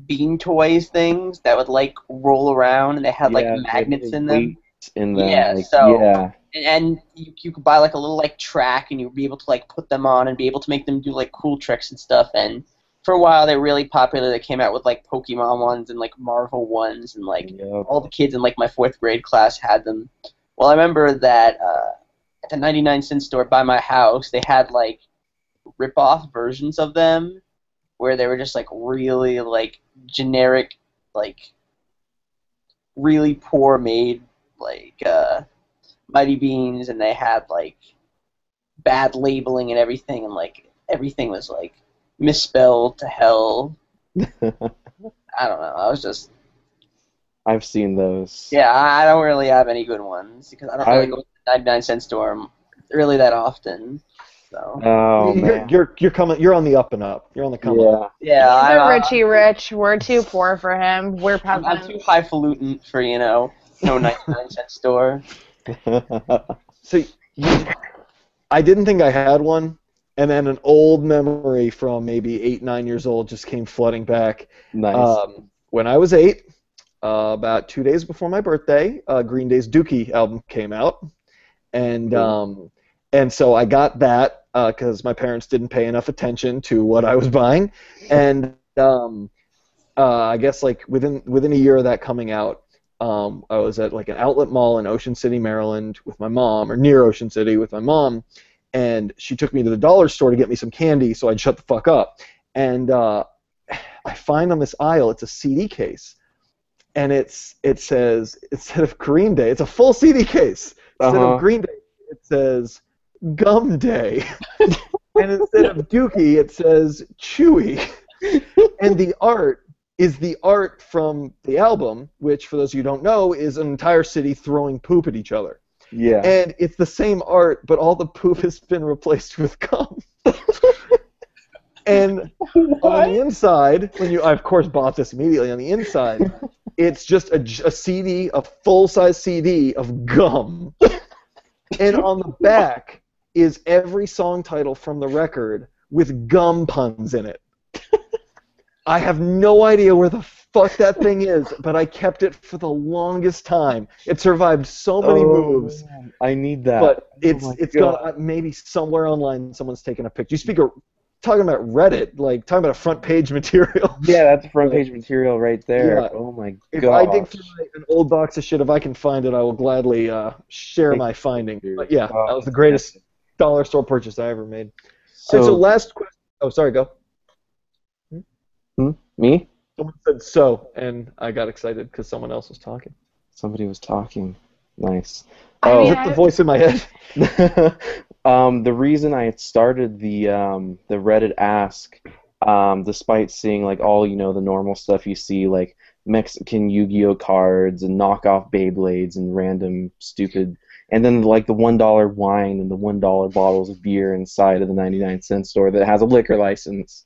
bean toys things that would like roll around and they had like Yeah, magnets in them. In them. Yeah, like, so- yeah. and, and you, you could buy like a little like track and you'd be able to like put them on and be able to make them do like cool tricks and stuff and for a while they were really popular they came out with like pokemon ones and like marvel ones and like Yep. all the kids in like my fourth grade class had them well i remember that uh, at the 99 cent store by my house they had like rip off versions of them where they were just like really like generic like really poor made like uh mighty beans and they had like bad labeling and everything and like everything was like misspelled to hell (laughs) i don't know i was just I've seen those. yeah i I don't really have any good ones because i don't really I- go to the 99 cent store really that often so Oh you're, man. you're you're coming. You're on the up and up. You're on the come up. Yeah. yeah He's a I'm, uh, Richie Rich. We're too poor for him. We're I'm, I'm too highfalutin for you know no (laughs) 99 cent store (laughs) So you, I didn't think I had one, and then an old memory from maybe eight, nine years old just came flooding back. nice. Um, when I was eight, uh, about two days before my birthday, uh, Green Day's Dookie album came out, and um, and so I got that because my parents didn't pay enough attention to what I was buying, (laughs) and um, uh, I guess like within within a year of that coming out, um, I was at like an outlet mall in Ocean City, Maryland, with my mom, or near Ocean City with my mom, and she took me to the dollar store to get me some candy, so I'd shut the fuck up, and uh, I find on this aisle it's a CD case, and it's it says instead of Green Day, it's a full CD case. Instead Uh-huh. of Green Day, it says Gum Day, (laughs) and instead of Dookie, it says Chewy, (laughs) and the art is the art from the album, which for those of you who don't know is an entire city throwing poop at each other. Yeah. And it's the same art, but all the poop has been replaced with gum. and on the inside, when you, I of course bought this immediately. On the inside, it's just a CD, a full-size CD of gum. and on the back is every song title from the record with gum puns in it. I have no idea where the fuck that thing is, but I kept it for the longest time. It survived so many Oh, moves, man. I need that. but it's my it's God. got maybe somewhere online someone's taken a picture. You speak of talking about Reddit, like talking about a front page (laughs) material. yeah, that's front page material right there. Yeah. Oh my god. If god. I dig through an old box of shit, if I can find it, I will gladly uh, share Thank my finding. But yeah, Oh, that was the greatest dollar store purchase I ever made. So, so last question. Oh, sorry, go. Hmm? me? Someone said so, and I got excited because someone else was talking. Somebody was talking. Nice. I Oh. mean, Is it the voice in my head? (laughs) (laughs) um, the reason I had started the um, the Reddit Ask, um, despite seeing like all you know the normal stuff you see like Mexican Yu-Gi-Oh cards and knockoff Beyblades and random stupid, and then like the one dollar wine and the one dollar bottles of beer inside of the ninety nine cent store that has a liquor license.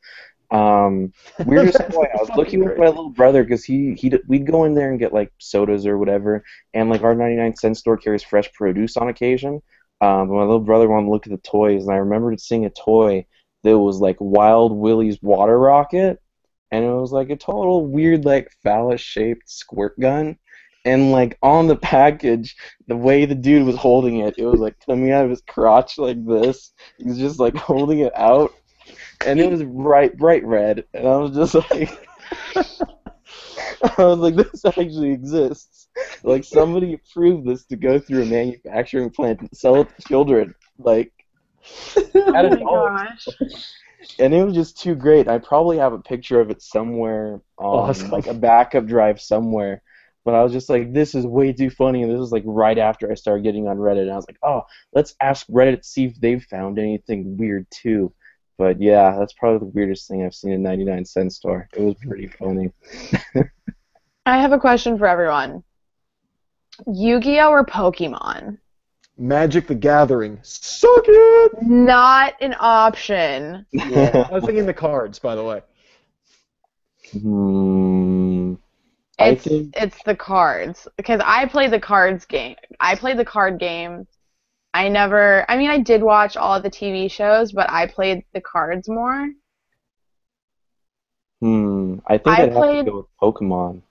Um, weirdest (laughs) That's boy, I was looking with my little brother because he he we'd go in there and get like sodas or whatever, and like our 99 cent store carries fresh produce on occasion. Um, but my little brother wanted to look at the toys, and I remembered seeing a toy that was like Wild Willie's water rocket, and it was like a total weird like phallus shaped squirt gun. And like on the package, the way the dude was holding it, it was like coming out of his crotch like this. He was just like holding it out, and it was bright, bright red. And I was just (laughs) like, I was like, this actually exists. like somebody approved this to go through a manufacturing plant and sell it to children. Like (laughs) at oh my dollar. gosh. and it was just too great. I probably have a picture of it somewhere on Awesome. like a backup drive somewhere. But I was just like, this is way too funny. And this was like right after I started getting on Reddit. And I was like, oh, let's ask Reddit to see if they've found anything weird too. But yeah, that's probably the weirdest thing I've seen in 99 cent store. It was pretty funny. (laughs) I have a question for everyone. Yu-Gi-Oh or Pokemon? Magic the Gathering. Suck it! Not an option. I was thinking the cards, by the way. Hmm. It's think- it's the cards because I play the cards game. I play the card game. I never. I mean, I did watch all the TV shows, but I played the cards more. Hmm. I think I I'd have played- to go with Pokemon.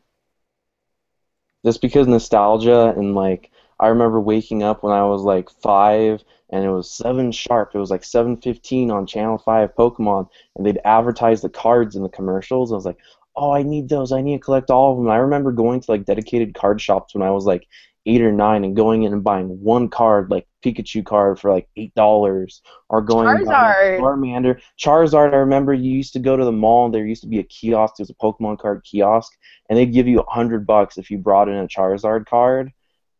Just because nostalgia and like I remember waking up when I was like five and it was seven sharp. It was like seven fifteen on Channel Five Pokemon, and they'd advertise the cards in the commercials. I was like, oh, I need those. I need to collect all of them. I remember going to like dedicated card shops when I was like eight or nine and going in and buying one card, like Pikachu card, for like eight dollars, or going Charizard. Charmander. Charizard, I remember you used to go to the mall and there used to be a kiosk. There was a Pokemon card kiosk, and they'd give you a hundred bucks if you brought in a Charizard card.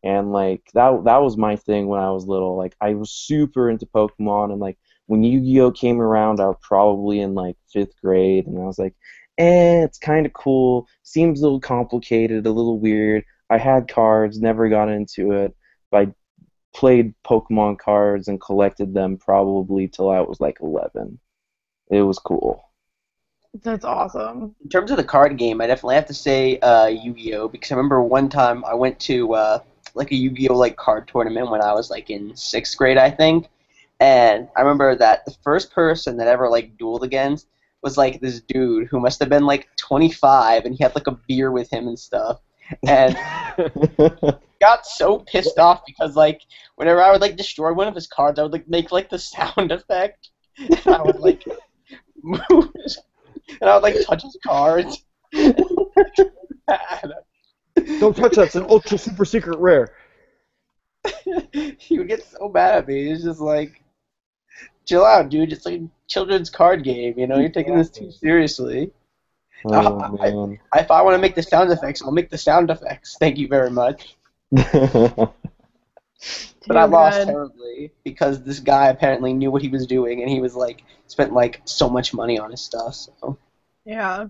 And like that, that was my thing when I was little. Like I was super into Pokemon, and like when Yu-Gi-Oh came around, I was probably in like fifth grade, and I was like, eh, it's kind of cool. Seems a little complicated, a little weird. I had cards, never got into it. But I played Pokemon cards and collected them probably till I was like 11. It was cool. That's awesome. In terms of the card game, I definitely have to say uh, Yu-Gi-Oh because I remember one time I went to uh, like a Yu-Gi-Oh like card tournament when I was like in sixth grade, I think, and I remember that the first person that ever like dueled against was like this dude who must have been like 25 and he had like a beer with him and stuff, and (laughs) got so pissed off because like whenever I would like destroy one of his cards, I would like make like the sound (laughs) effect, and I would like move, and I would like touch his cards. (laughs) Don't touch that. It's an ultra super secret rare. he would get so mad at me. He's just like, chill out, dude. It's like a children's card game. You know, you're taking this too seriously. Oh man. If I want to make the sound effects, I'll make the sound effects. Thank you very much. (laughs) But I lost good. terribly because this guy apparently knew what he was doing, and he was like spent like so much money on his stuff. So Yeah.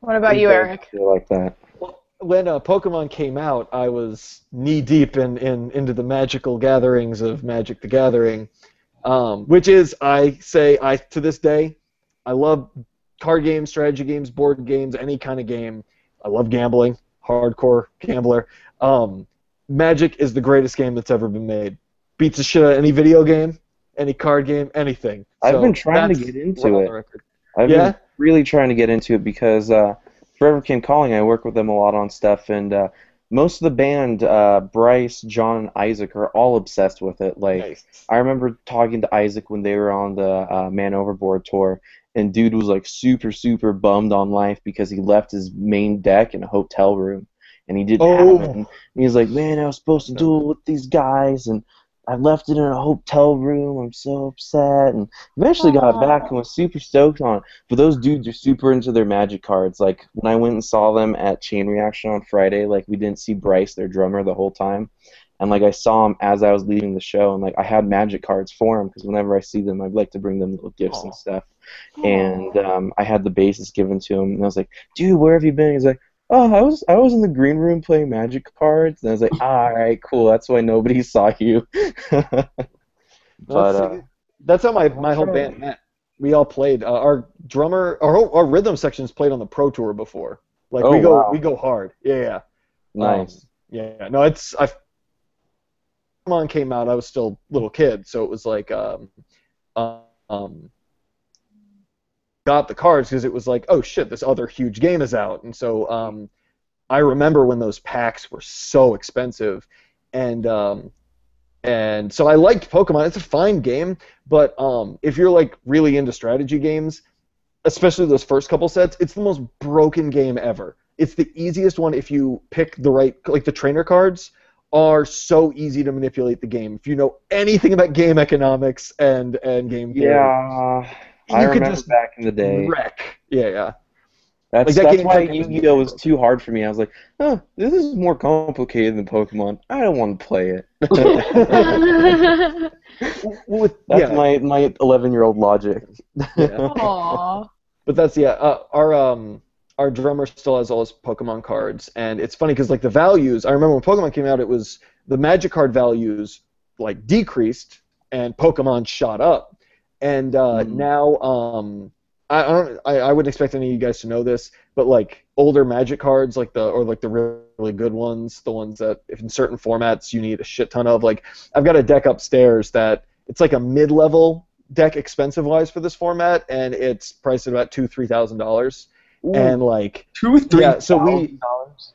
What about you, Eric? I feel like that. When uh, Pokemon came out, I was knee deep in, in into the magical gatherings of Magic the Gathering, um, which is I say I to this day, I love card games, strategy games, board games, any kind of game. I love gambling, hardcore gambler. Um, Magic is the greatest game that's ever been made. Beats the shit out of any video game, any card game, anything. I've So been trying to get into it. I've Yeah? been really trying to get into it because uh, Forever Came Calling, I work with them a lot on stuff, and uh, most of the band, uh, Bryce, John, and Isaac, are all obsessed with it. Like, Nice. I remember talking to Isaac when they were on the uh, Man Overboard tour, and dude was like super, super bummed on life because he left his main deck in a hotel room, and he didn't Oh. have it. And he was like, "Man, I was supposed to duel with these guys, and I left it in a hotel room. I'm so upset." And eventually got it back and was super stoked on it. But those dudes are super into their magic cards. Like when I went and saw them at Chain Reaction on Friday, like we didn't see Bryce, their drummer, the whole time. And like I saw him as I was leaving the show, and like I had magic cards for him because whenever I see them, I'd like to bring them little gifts and Aw. stuff. And um, I had the bases given to him, and I was like, "Dude, where have you been?" He's like, "Oh, I was I was in the green room playing magic cards." And I was like, "All right, cool. That's why nobody (laughs) saw you." (laughs) but That's, uh, that's how my, my whole band met. We all played. Uh, our drummer, our whole, our rhythm sections played on the Pro Tour before. Like Oh, we go wow. we go hard. Yeah, yeah. nice. Um, yeah, no, it's I. Pokemon came out. I was still a little kid, so it was like um, um, got the cards because it was like, oh shit, this other huge game is out, and so um, I remember when those packs were so expensive, and um, and so I liked Pokemon. It's a fine game, but um, if you're like really into strategy games, especially those first couple sets, it's the most broken game ever. it's the easiest one if you pick the right like the trainer cards are so easy to manipulate the game. If you know anything about game economics and and game theory, Yeah, I could remember just back in the day. wreck. Yeah, yeah. That's, Like, that that's game why was Yu-Gi-Oh was broken. too hard for me. I was like, oh, this is more complicated than Pokemon. I don't want to play it. (laughs) (laughs) With, That's yeah, my my 11 year old logic. Aw. But that's yeah. Uh, our um our drummer still has all his Pokemon cards, and it's funny because like the values. I remember when Pokemon came out, it was the Magic card values like decreased, and Pokemon shot up. And uh, Mhm. now um I, I don't I, I wouldn't expect any of you guys to know this, but like older Magic cards, like the or like the really good ones, the ones that if in certain formats you need a shit ton of. Like I've got a deck upstairs that it's like a mid-level deck expensive wise for this format, and it's priced at about two three thousand dollars. And like, Two, three Yeah, so we- dollars.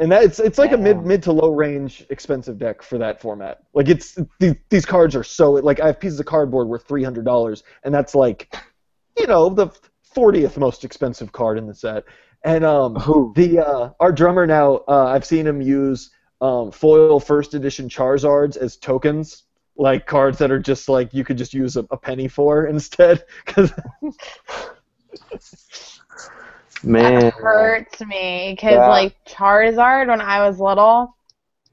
and that it's it's like a mid mid to low range expensive deck for that format. Like it's these, these cards are so like I have pieces of cardboard worth three hundred dollars, and that's like, you know, the fortieth most expensive card in the set. And um, Ooh. the uh, our drummer now, uh, I've seen him use um, foil first edition Charizards as tokens, like cards that are just like you could just use a, a penny for instead. 'Cause (laughs) Man. That hurts me because Yeah. like Charizard when I was little,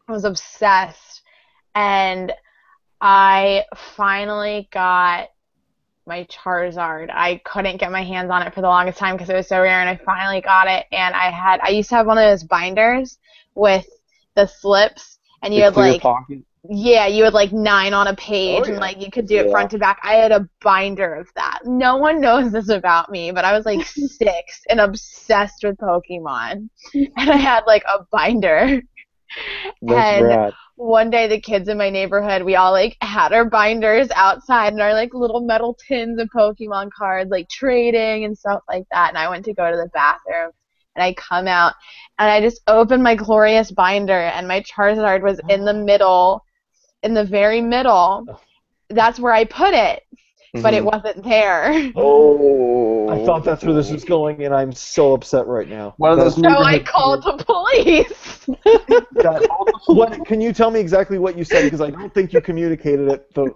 I was obsessed, and I finally got my Charizard. I couldn't get my hands on it for the longest time because it was so rare, and I finally got it. And I had I used to have one of those binders with the slips, and you The had like pocket. Yeah, you had like nine on a page, Oh, yeah. and like you could do it Yeah. front to back. I had a binder of that. No one (laughs) knows this about me, but I was like (laughs) six and obsessed with Pokemon, (laughs) and I had like a binder. That's and rad. one day, the kids in my neighborhood, we all like had our binders outside and our like little metal tins of Pokemon cards, like trading and stuff like that. And I went to go to the bathroom, and I come out, and I just opened my glorious binder, and my Charizard was in the middle, in the very middle. Oh. That's where I put it, but it Mhm. wasn't there. (laughs) Oh. I thought that's where this was going, and I'm so upset right now. One of those So I called the police. (laughs) That- what, (laughs) can you tell me exactly what you said? Because I don't think you communicated it. The,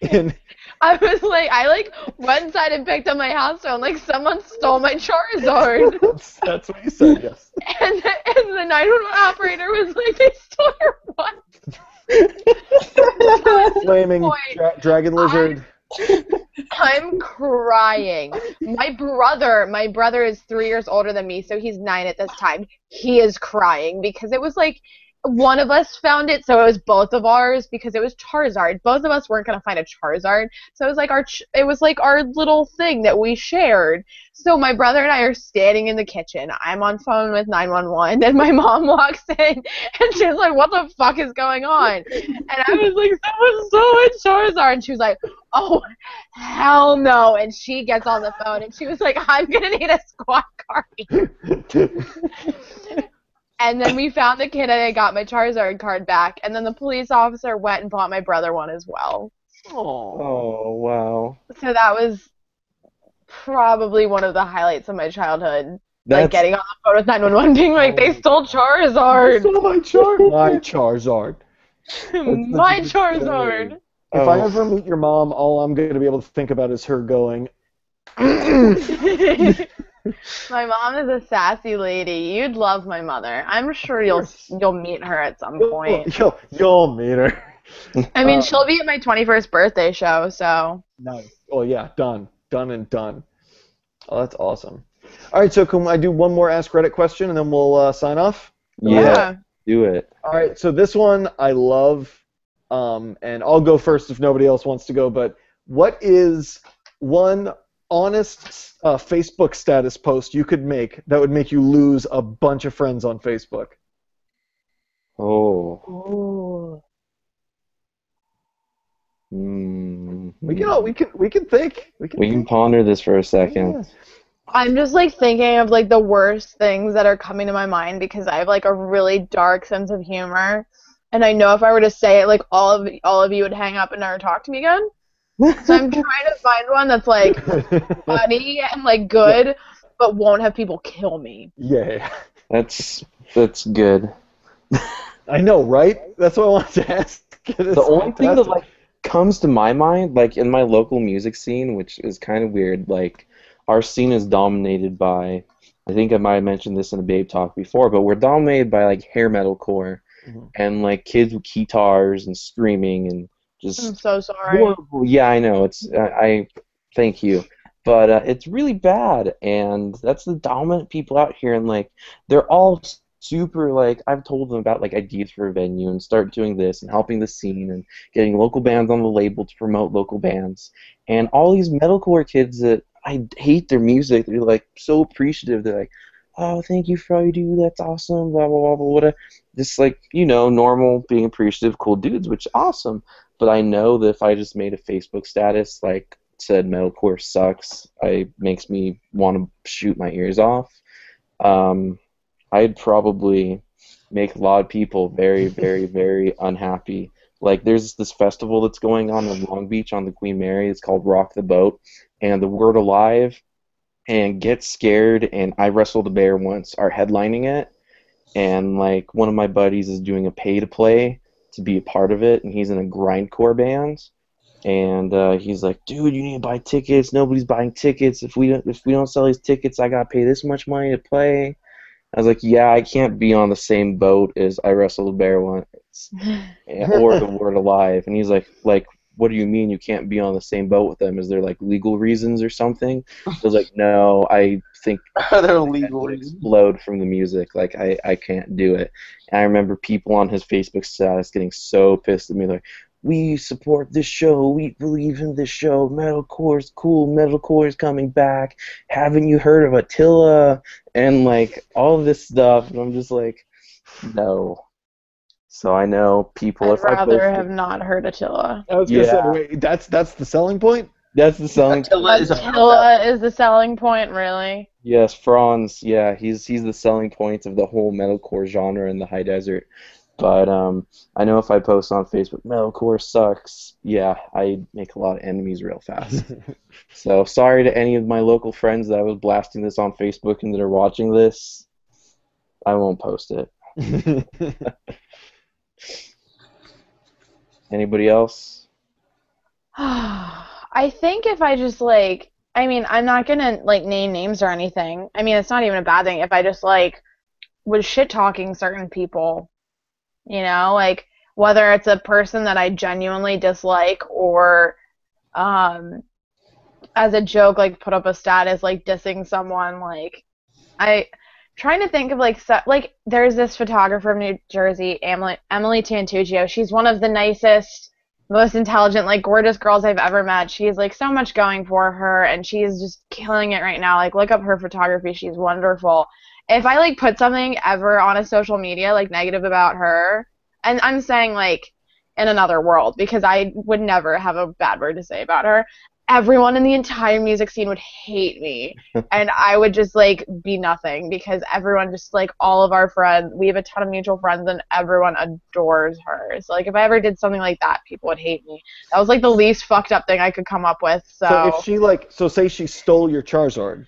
in, I was like, I like went inside and picked up my house phone. Like someone stole my Charizard. that's, that's what you said. Yes. And the, and the 911 operator was like, they stole your what? Flaming dra- dragon lizard. (laughs) I'm crying. My brother, my brother is three years older than me, so he's nine at this time. He is crying because it was like one of us found it, so it was both of ours because it was Charizard. Both of us weren't gonna find a Charizard, so it was like our ch- it was like our little thing that we shared. So my brother and I are standing in the kitchen. I'm on phone with 911, and my (laughs) mom walks in, and she's like, "What the fuck is going on?" And I was like, "Someone stole my Charizard," and she was like, "Oh hell no!" And she gets on the phone, and she was like, "I'm gonna need a squad car." (laughs) (laughs) And then we found the kid, and I got my Charizard card back. And then the police officer went and bought my brother one as well. Oh wow. So that was probably one of the highlights of my childhood. That's like getting on the phone with 911 being like, they oh, stole Charizard! my Char- my Charizard. my Charizard! (laughs) (laughs) If oh, I ever meet your mom, all I'm going to be able to think about is her going. (laughs) my mom is a sassy lady. You'd love my mother. I'm sure you'll you'll meet her at some point. (laughs) You'll, you'll meet her. (laughs) I mean, Uh, she'll be at my 21st birthday show, so Nice. Oh yeah, done, done and done. Oh, that's awesome. All right, so can I do one more Ask Reddit question and then we'll uh, sign off? yeah, do it. All right, so this one I love, um, and I'll go first if nobody else wants to go. But what is one honest uh, Facebook status post you could make that would make you lose a bunch of friends on Facebook? Oh. Ooh. Mm. We can all, we can we can think. We can. We can think. ponder this for a second. Yeah. I'm just like thinking of like the worst things that are coming to my mind because I have like a really dark sense of humor, and I know if I were to say it, like all of all of you would hang up and never talk to me again. So I'm trying to find one that's like (laughs) funny and like good. but won't have people kill me. Yeah. That's that's good. (laughs) I know, right? That's what I wanted to ask. the only thing that like comes to my mind, like in my local music scene, which is kind of weird, like our scene is dominated by. I think I might have mentioned this in a Babe Talk before, but we're dominated by like hair metalcore Mhm. and like kids with guitars and screaming and just I'm so sorry. horrible. Yeah, I know. It's I, I thank you, but uh, it's really bad, and that's the dominant people out here, and like they're all super like I've told them about like ideas for a venue and start doing this and helping the scene and getting local bands on the label to promote local bands, and all these metalcore kids that I hate their music, they're like so appreciative. They're like. Oh, thank you for all you do. That's awesome. Blah blah blah blah. What just like you know, normal being appreciative, cool dudes, which is awesome but I know that if I just made a Facebook status like said metalcore sucks, I makes me want to shoot my ears off. Um, I'd probably make a lot of people very, very, (laughs) very unhappy. Like there's this festival that's going on in Long Beach on the Queen Mary. It's called Rock the Boat, and the Word Alive and Get Scared and I Wrestled a Bear once are headlining it, and like one of my buddies is doing a pay to play to be a part of it, and he's in a grindcore band. And uh, he's like, dude, you need to buy tickets. Nobody's buying tickets. If we don't, if we don't sell these tickets, I gotta pay this much money to play. I was like, yeah, I can't be on the same boat as I wrestled a bear once, (laughs) or the word alive. And he's like, like, what do you mean you can't be on the same boat with them? Is there like legal reasons or something? (laughs) I was like, no, I think (laughs) They're illegal. explode from the music. Like I, I can't do it. And I remember people on his Facebook status getting so pissed at me, like, "We support this show. We believe in this show. metalcore is cool. Metalcore is coming back. Haven't you heard of Attila?" And like all this stuff. And I'm just like, no. So I know people. I'd if rather posted- have not heard Attila. I was gonna Yeah. say, wait, that's that's the selling point. that's the selling. Attila is. Attila is the selling point, really. Yes, Franz. Yeah, he's he's the selling point of the whole metalcore genre in the high desert. But um, I know if I post on Facebook, metalcore sucks. Yeah, I make a lot of enemies real fast. (laughs) so sorry to any of my local friends that I was blasting this on Facebook and that are watching this. I won't post it. (laughs) Anybody else? (sighs) I think if I just like, I mean, I'm not gonna like name names or anything. I mean, it's not even a bad thing if I just like was shit talking certain people, you know, like whether it's a person that I genuinely dislike or, um, as a joke, like put up a status like dissing someone, like I trying to think of like se- like there's this photographer from New Jersey, Emily Emily. She's one of the nicest most intelligent, like gorgeous girls I've ever met. She has like so much going for her and she's just killing it right now. Like look up her photography. She's wonderful. If I like put something ever on a social media like negative about her, and I'm saying like in another world because I would never have a bad word to say about her. Everyone in the entire music scene would hate me (laughs) and I would just like be nothing because everyone just like all of our friends, we have a ton of mutual friends and everyone adores her. So like if I ever did something like that, people would hate me. That was like the least fucked up thing I could come up with. So, So if she like, so say she stole your Charizard,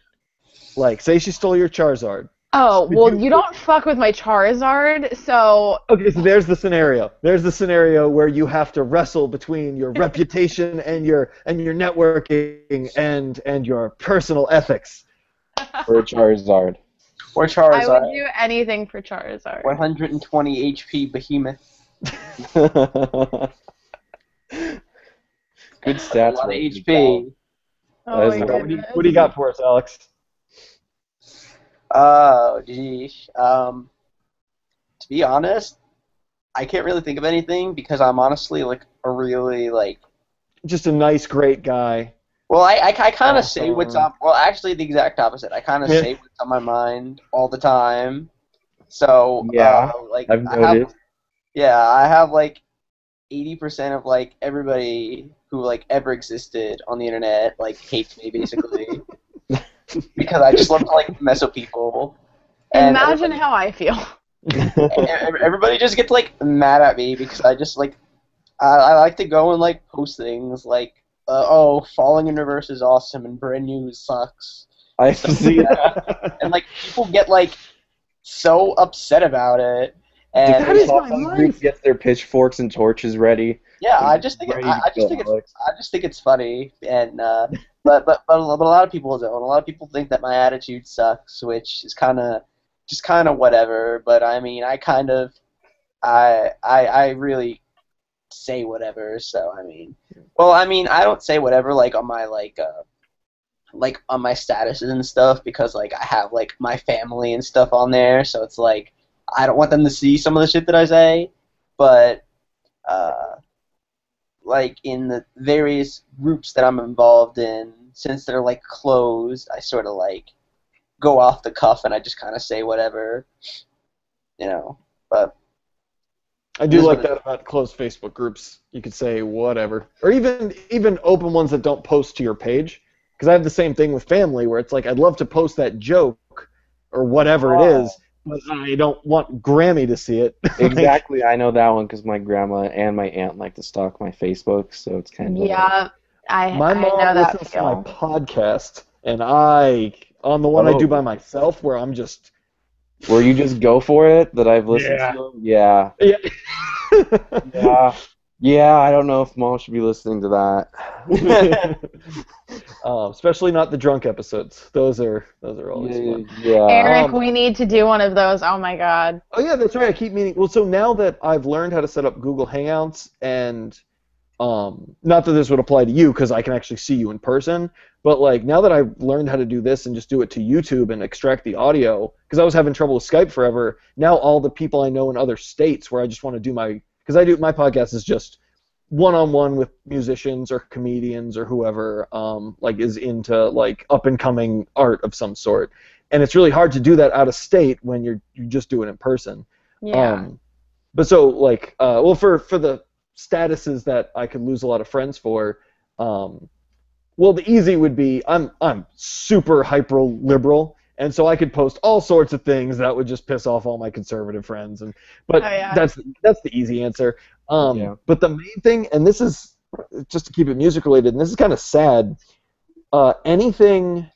like say she stole your Charizard. Oh well, you- you don't fuck with my Charizard. So Okay, so there's the scenario. There's the scenario where you have to wrestle between your reputation and your and your networking and and your personal ethics. For Charizard. Or I Charizard. would do anything for Charizard. 120 HP behemoth. (laughs) Good A stats. lot of HP. Oh my is not- What do, you, goodness. what do you got for us, Alex? Oh, geez. Um, to be honest, I can't really think of anything because I'm honestly like a really like. Just a nice, great guy. Well, I, I, I kind of say what's on. Well, actually, the exact opposite. I kind of Yeah. say what's on my mind all the time. So Yeah, uh, like I've I have, yeah, I have like eighty percent of like everybody who like ever existed on the internet like hates me basically (laughs) because I just love to like mess with people. And Imagine how I feel. everybody just gets like mad at me because I just like I, I like to go and like post things like uh, oh falling in reverse is awesome and brand new sucks I see that. and like people get like so upset about it. And That is my Some life. group gets their pitchforks and torches ready. Yeah, I just think it, I, I just think it's I just think it's funny, and uh, (laughs) but, but but a lot- but a lot of people don't. A lot of people think that my attitude sucks, which is kind of just kind of whatever. But I mean, I kind of I I I really say whatever. So I mean, well, I mean, I don't say whatever like on my like uh like on my statuses and stuff because like I have like my family and stuff on there, so it's like I don't want them to see some of the shit that I say, but uh like in the various groups that I'm involved in, since they're like closed, I sort of like go off the cuff and I just kind of say whatever, you know. But I do like that about closed Facebook groups. You could say whatever, or even even open ones that don't post to your page. Because I have the same thing with family, where it's like I'd love to post that joke or whatever it oh. is, but I don't want Grammy to see it. (laughs) Exactly, I know that one because my grandma and my aunt like to stalk my Facebook, so it's kind of Yeah, I, my I mom know that listens to my podcast, and I on the one I do Oh. by myself, where I'm just where you just go for it that I've listened Yeah. to. Yeah, yeah. (laughs) yeah, yeah. I don't know if mom should be listening to that. (laughs) um, especially not the drunk episodes. Those are those are always fun. Yeah, Eric, Um, we need to do one of those. Oh my god. Oh yeah, that's right. I keep meaning. Well, so now that I've learned how to set up Google Hangouts, and um, not that this would apply to you because I can actually see you in person, but like now that I've learned how to do this and just do it to YouTube and extract the audio, because I was having trouble with Skype forever. Now all the people I know in other states where I just want to do my, because I do my podcast is just one-on-one with musicians or comedians or whoever um, like is into like up and coming art of some sort. And it's really hard to do that out of state when you're you just do it in person. Yeah. um, but so like, uh, well, for for the statuses that I could lose a lot of friends for, um, well, the easy would be I'm I'm super hyper liberal, and so I could post all sorts of things that would just piss off all my conservative friends, and but Oh, yeah. that's that's the easy answer. Um, Yeah. But the main thing, and this is just to keep it music related, and this is kind of sad. Uh, anything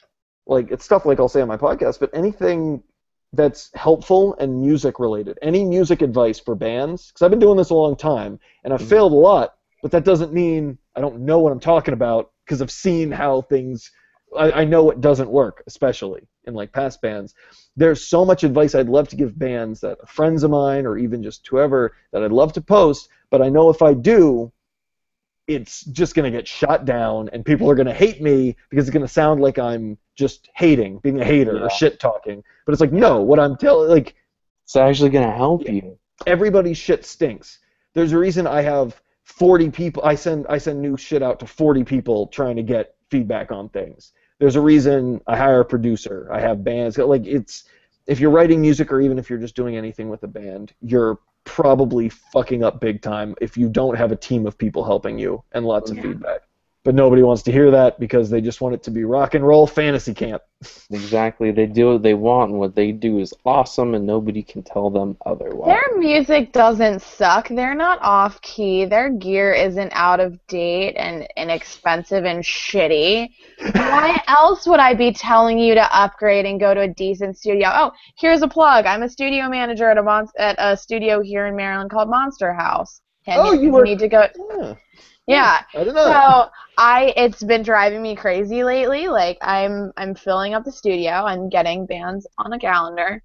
like it's stuff like I'll say on my podcast, but anything that's helpful and music related. Any music advice for bands? Because I've been doing this a long time and I've Mhm. failed a lot, but that doesn't mean I don't know what I'm talking about because I've seen how things. I, I know it doesn't work, especially in like past bands. There's so much advice I'd love to give bands that friends of mine or even just whoever that I'd love to post, but I know if I do, it's just going to get shot down and people are going to hate me because it's going to sound like I'm just hating, being a hater Yeah. or shit talking. But it's like, no, what I'm telling, like, it's actually gonna help you. everybody's shit stinks. There's a reason I have 40 people. I send I send new shit out to 40 people trying to get feedback on things. There's a reason I hire a producer. I have bands. Like it's if you're writing music or even if you're just doing anything with a band, you're probably fucking up big time if you don't have a team of people helping you and lots of feedback. But nobody wants to hear that because they just want it to be rock and roll fantasy camp. Exactly. They do what they want, and what they do is awesome, and nobody can tell them otherwise. Their music doesn't suck. They're not off key. Their gear isn't out of date and inexpensive and shitty. Why else would I be telling you to upgrade and go to a decent studio? Oh, here's a plug. I'm a studio manager at a mon- at a studio here in Maryland called Monster House. And Oh, you were- need to go. Yeah, Yeah. I don't know. So I it's been driving me crazy lately. Like I'm I'm filling up the studio. I'm getting bands on a calendar.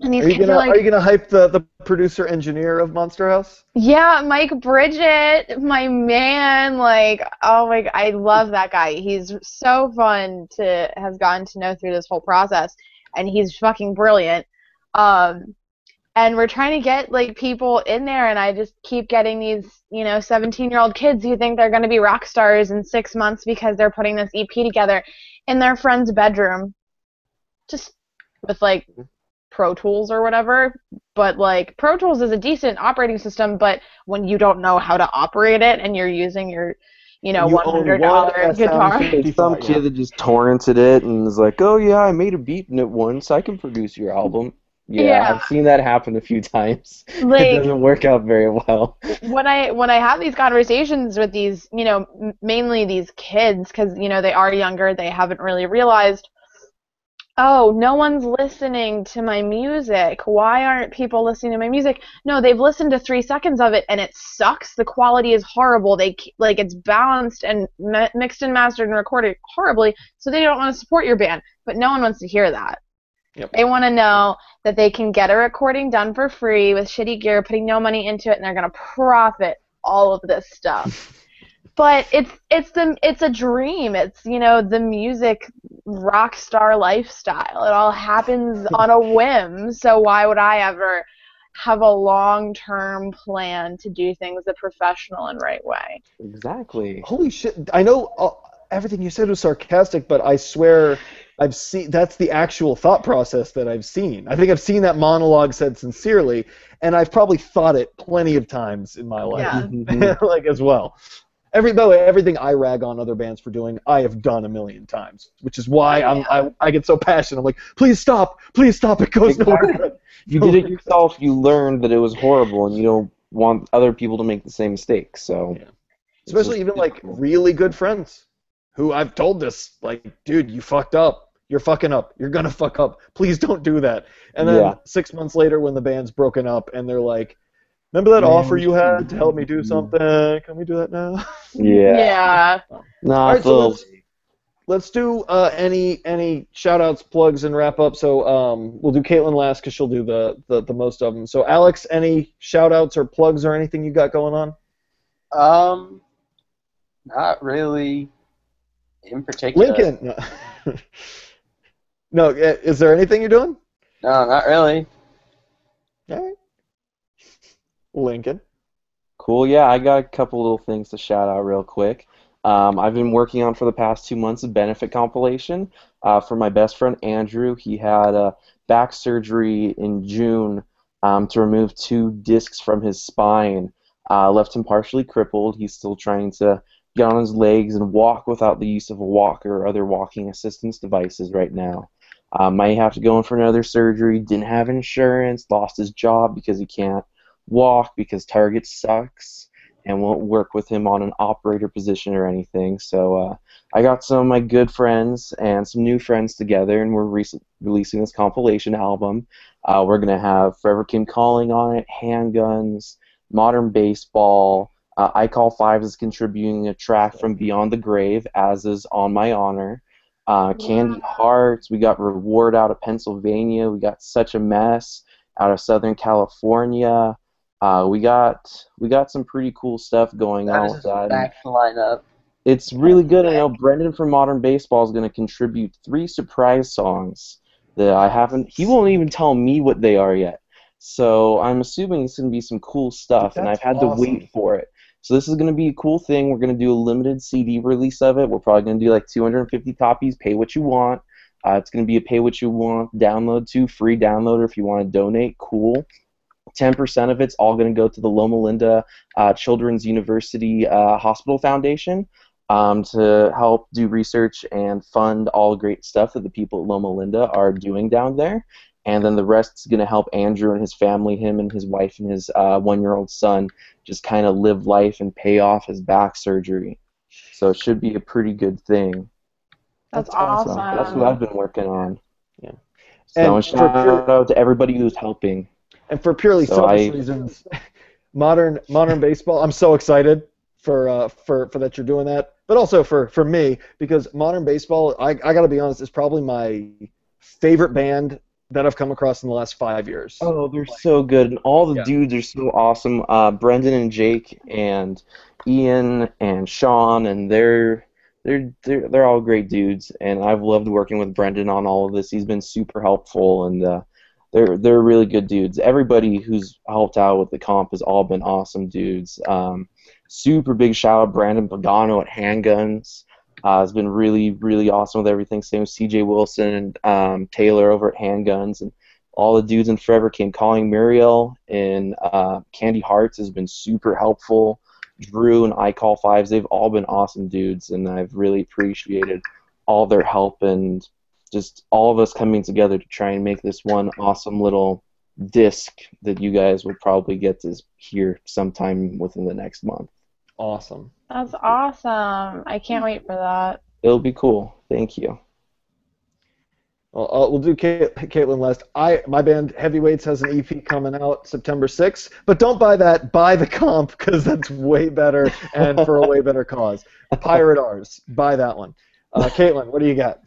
And these are you gonna are like are you gonna hype the, the producer engineer of Monster House? Yeah, Mike Bridget, my man. Like, oh my, I love that guy. He's so fun to have gotten to know through this whole process, and he's fucking brilliant. Um, and we're trying to get like people in there, and I just keep getting these, you know, 17-year-old kids who think they're going to be rock stars in six months because they're putting this EP together in their friend's bedroom, just with like Pro Tools or whatever. But like Pro Tools is a decent operating system, but when you don't know how to operate it and you're using your, you know, You one own hundred one dollar guitar. SM (laughs) some kid that just torrented it and is like, "Oh yeah, I made a beat in it once. I can produce your album." Yeah, Yeah. I've seen that happen a few (laughs) times. it doesn't work out very well. when I when I have these conversations with these, you know, mainly these kids, because you know they are younger, they haven't really realized oh, no one's listening to my music. Why aren't people listening to my music? No, they've listened to three seconds of it and it sucks. The quality is horrible. They like it's balanced and mixed and mastered and recorded horribly, so they don't want to support your band. But no one wants to hear that. Yep. They want to know that they can get a recording done for free with shitty gear, putting no money into it, and they're gonna profit all of this stuff. (laughs) but it's it's the it's a dream. It's you know the music rock star lifestyle. It all happens (laughs) on a whim. So why would I ever have a long term plan to do things the professional and right way? Exactly. Holy shit! I know uh, everything you said was sarcastic, but I swear I've seen that's the actual thought process that I've seen. I think I've seen that monologue said sincerely, and I've probably thought it plenty of times in my life, Yeah. (laughs) Like as well. Every by the way, everything I rag on other bands for doing, I have done a million times, which is why oh, I'm I, I get so passionate. I'm like, please stop, please stop. It goes nowhere Exactly. good. you did it yourself. You learned that it was horrible, and you don't want other people to make the same mistake. So, Yeah. Especially even like really good friends, who I've told this, like, dude, you fucked up. You're fucking up. You're gonna (laughs) fuck up. Please don't do that. And then Yeah. six months later, when the band's broken up, and they're like, "Remember that Man, offer you had to help me do something? Can we do that now?" (laughs) yeah. Yeah. Nah, All right, it's so a little- let's- Let's do uh, any any shout outs, plugs, and wrap up. So um, we'll do Caitlin last because she'll do the, the the most of them. So Alex, any shout outs or plugs or anything you got going on? Um, not really in particular. Lincoln. (laughs) No. no, uh, is there anything you're doing? No, not really. All right. Lincoln. Cool. Yeah, I got a couple little things to shout out real quick. Um, I've been working on for the past two months a benefit compilation uh, for my best friend Andrew. He had a back surgery in June um, to remove two discs from his spine, uh, left him partially crippled. He's still trying to get on his legs and walk without the use of a walker or other walking assistance devices right now. Uh, might have to go in for another surgery. Didn't have insurance. Lost his job because he can't walk because Target sucks and won't work with him on an operator position or anything. So uh, I got some of my good friends and some new friends together, and we're re- releasing this compilation album. Uh, we're gonna have Forever Came Calling on it, Handguns, Modern Baseball. Uh, I Call Five is contributing a track from Beyond the Grave, as is On My Honor. Uh, Candy Hearts. We got Reward out of Pennsylvania. We got Such a Mess out of Southern California. Uh, we got we got some pretty cool stuff going That on with that. back lineup. It's really good. I know Brendan from Modern Baseball is going to contribute three surprise songs that I haven't. He won't even tell me what they are yet. So I'm assuming it's going to be some cool stuff, and I've had to wait for it. So this is going to be a cool thing. We're going to do a limited CD release of it. We're probably going to do like 250 copies. Pay what you want. Uh, it's going to be a pay what you want download to free downloader if you want to donate. Cool. 10% of it's all going to go to the Loma Linda uh, Children's University uh, Hospital Foundation um, to help do research and fund all great stuff that the people at Loma Linda are doing down there. And then the rest is going to help Andrew and his family, him and his wife and his uh, one-year-old son, just kind of live life and pay off his back surgery. So it should be a pretty good thing. That's, That's awesome. Awesome. that's what I've been working on. Yeah. So And shout for pure- out to everybody who's helping. And for purely So selfish I- reasons, (laughs) modern modern baseball. I'm so excited for uh, for for that you're doing that, but also for for me because modern baseball. I I gotta be honest, is probably my favorite band that I've come across in the last five years. Oh, they're so good, and all the Yeah. dudes are so awesome. Uh, Brendan and Jake and Ian and Sean, and they're they're they're they're all great dudes, and I've loved working with Brendan on all of this. He's been super helpful, and uh, they're they're really good dudes. Everybody who's helped out with the comp has all been awesome dudes. Um, super big shout out Brandon Pagano at Handguns. Uh, has been really really awesome with everything. Same with CJ Wilson and um, Taylor over at Handguns, and all the dudes in Forever came calling Muriel and uh, Candy Hearts has been super helpful. Drew and I Call Fives, they've all been awesome dudes, and I've really appreciated all their help and just all of us coming together to try and make this one awesome little disc that you guys will probably get to hear sometime within the next month. Awesome. That's awesome. I can't wait for that. It'll be cool. Thank you. Well, uh, we'll do Kate, Caitlin last. I my band Heavyweights has an EP coming out September 6th, but don't buy that. Buy the comp because that's way better and for a way (laughs) better cause. Pirate Ours. Buy that one. Uh, Caitlin, what do you got?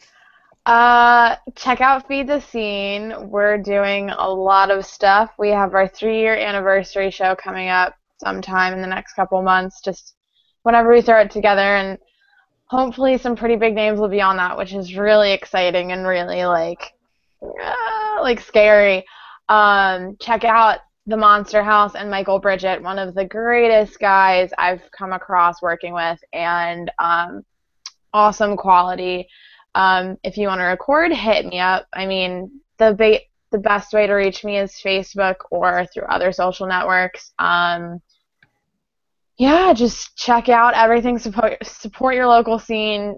Uh, check out Feed the Scene. We're doing a lot of stuff. We have our three-year anniversary show coming up sometime in the next couple months. Just whenever we throw it together, and hopefully some pretty big names will be on that, which is really exciting and really like, uh, like scary. Um, check out the Monster House and Michael Bridget, one of the greatest guys I've come across working with, and um, awesome quality. Um, if you want to record, hit me up. I mean, the ba- the best way to reach me is Facebook or through other social networks. Um, yeah, just check out everything. Support support your local scene.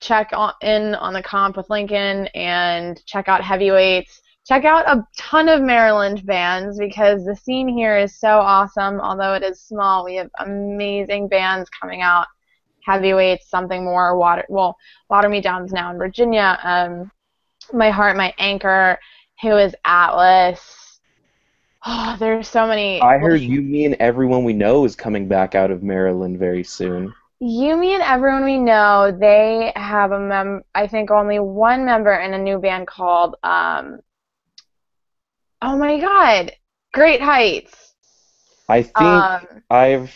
Check on, in on the comp with Lincoln and check out heavyweights. Check out a ton of Maryland bands because the scene here is so awesome. Although it is small, we have amazing bands coming out heavyweights, something more. Water, well, Water Me Down's now in Virginia. Um, my Heart, My Anchor, who is Atlas. Oh, there's so many. I heard you, me, and everyone we know is coming back out of Maryland very soon. You, me, and everyone we know. They have a mem. I think only one member in a new band called. Um, oh my God, Great Heights. I think um, I've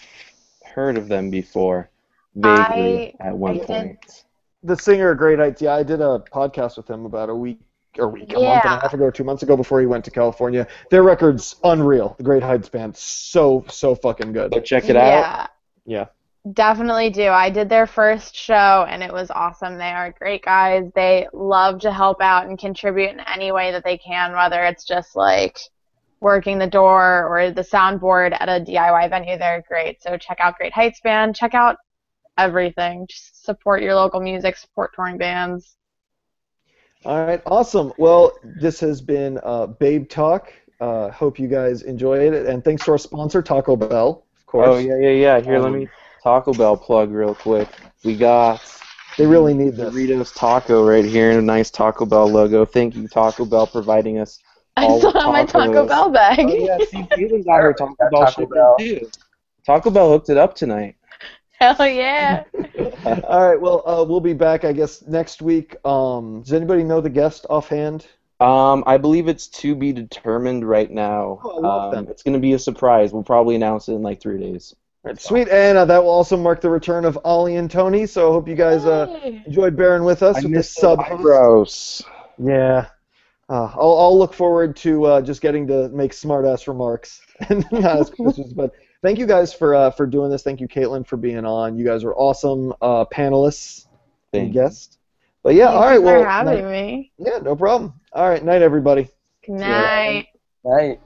heard of them before vaguely I, at one I point. Did. The singer of Great Heights, yeah, I did a podcast with him about a week or week, a yeah. month and a half ago, or two months ago, before he went to California. Their record's unreal. The Great Heights band, so so fucking good. So check it yeah. out. Yeah. Definitely do. I did their first show and it was awesome. They are great guys. They love to help out and contribute in any way that they can, whether it's just like working the door or the soundboard at a DIY venue. They're great. So check out Great Heights Band. Check out everything. Just support your local music, support touring bands. All right, awesome. Well, this has been uh, Babe Talk. Uh, hope you guys enjoyed it, and thanks to our sponsor, Taco Bell, of course. Oh yeah, yeah, yeah. Here, um, let me Taco Bell plug real quick. We got. They really need this. Doritos Taco right here, and a nice Taco Bell logo. Thank you, Taco Bell, providing us. I still have my Taco Bell bag. Oh yeah, see, Caitlin got her (laughs) Taco Bell Taco Bell. too. Taco Bell hooked it up tonight. Hell yeah! (laughs) All right, well, uh, we'll be back, I guess, next week. Um, does anybody know the guest offhand? Um, I believe it's to be determined right now. Oh, um, it's going to be a surprise. We'll probably announce it in like three days. Right, sweet, and uh, that will also mark the return of Ollie and Tony. So I hope you guys uh, enjoyed bearing with us I with the sub. Gross. Yeah. Uh, I'll, I'll look forward to uh, just getting to make smart ass remarks and ask questions. But thank you guys for uh, for doing this. Thank you, Caitlin, for being on. You guys are awesome uh, panelists and guests. But yeah, Thank all right. well, for having night. me. Yeah, no problem. All right, night, everybody. Good night. Night.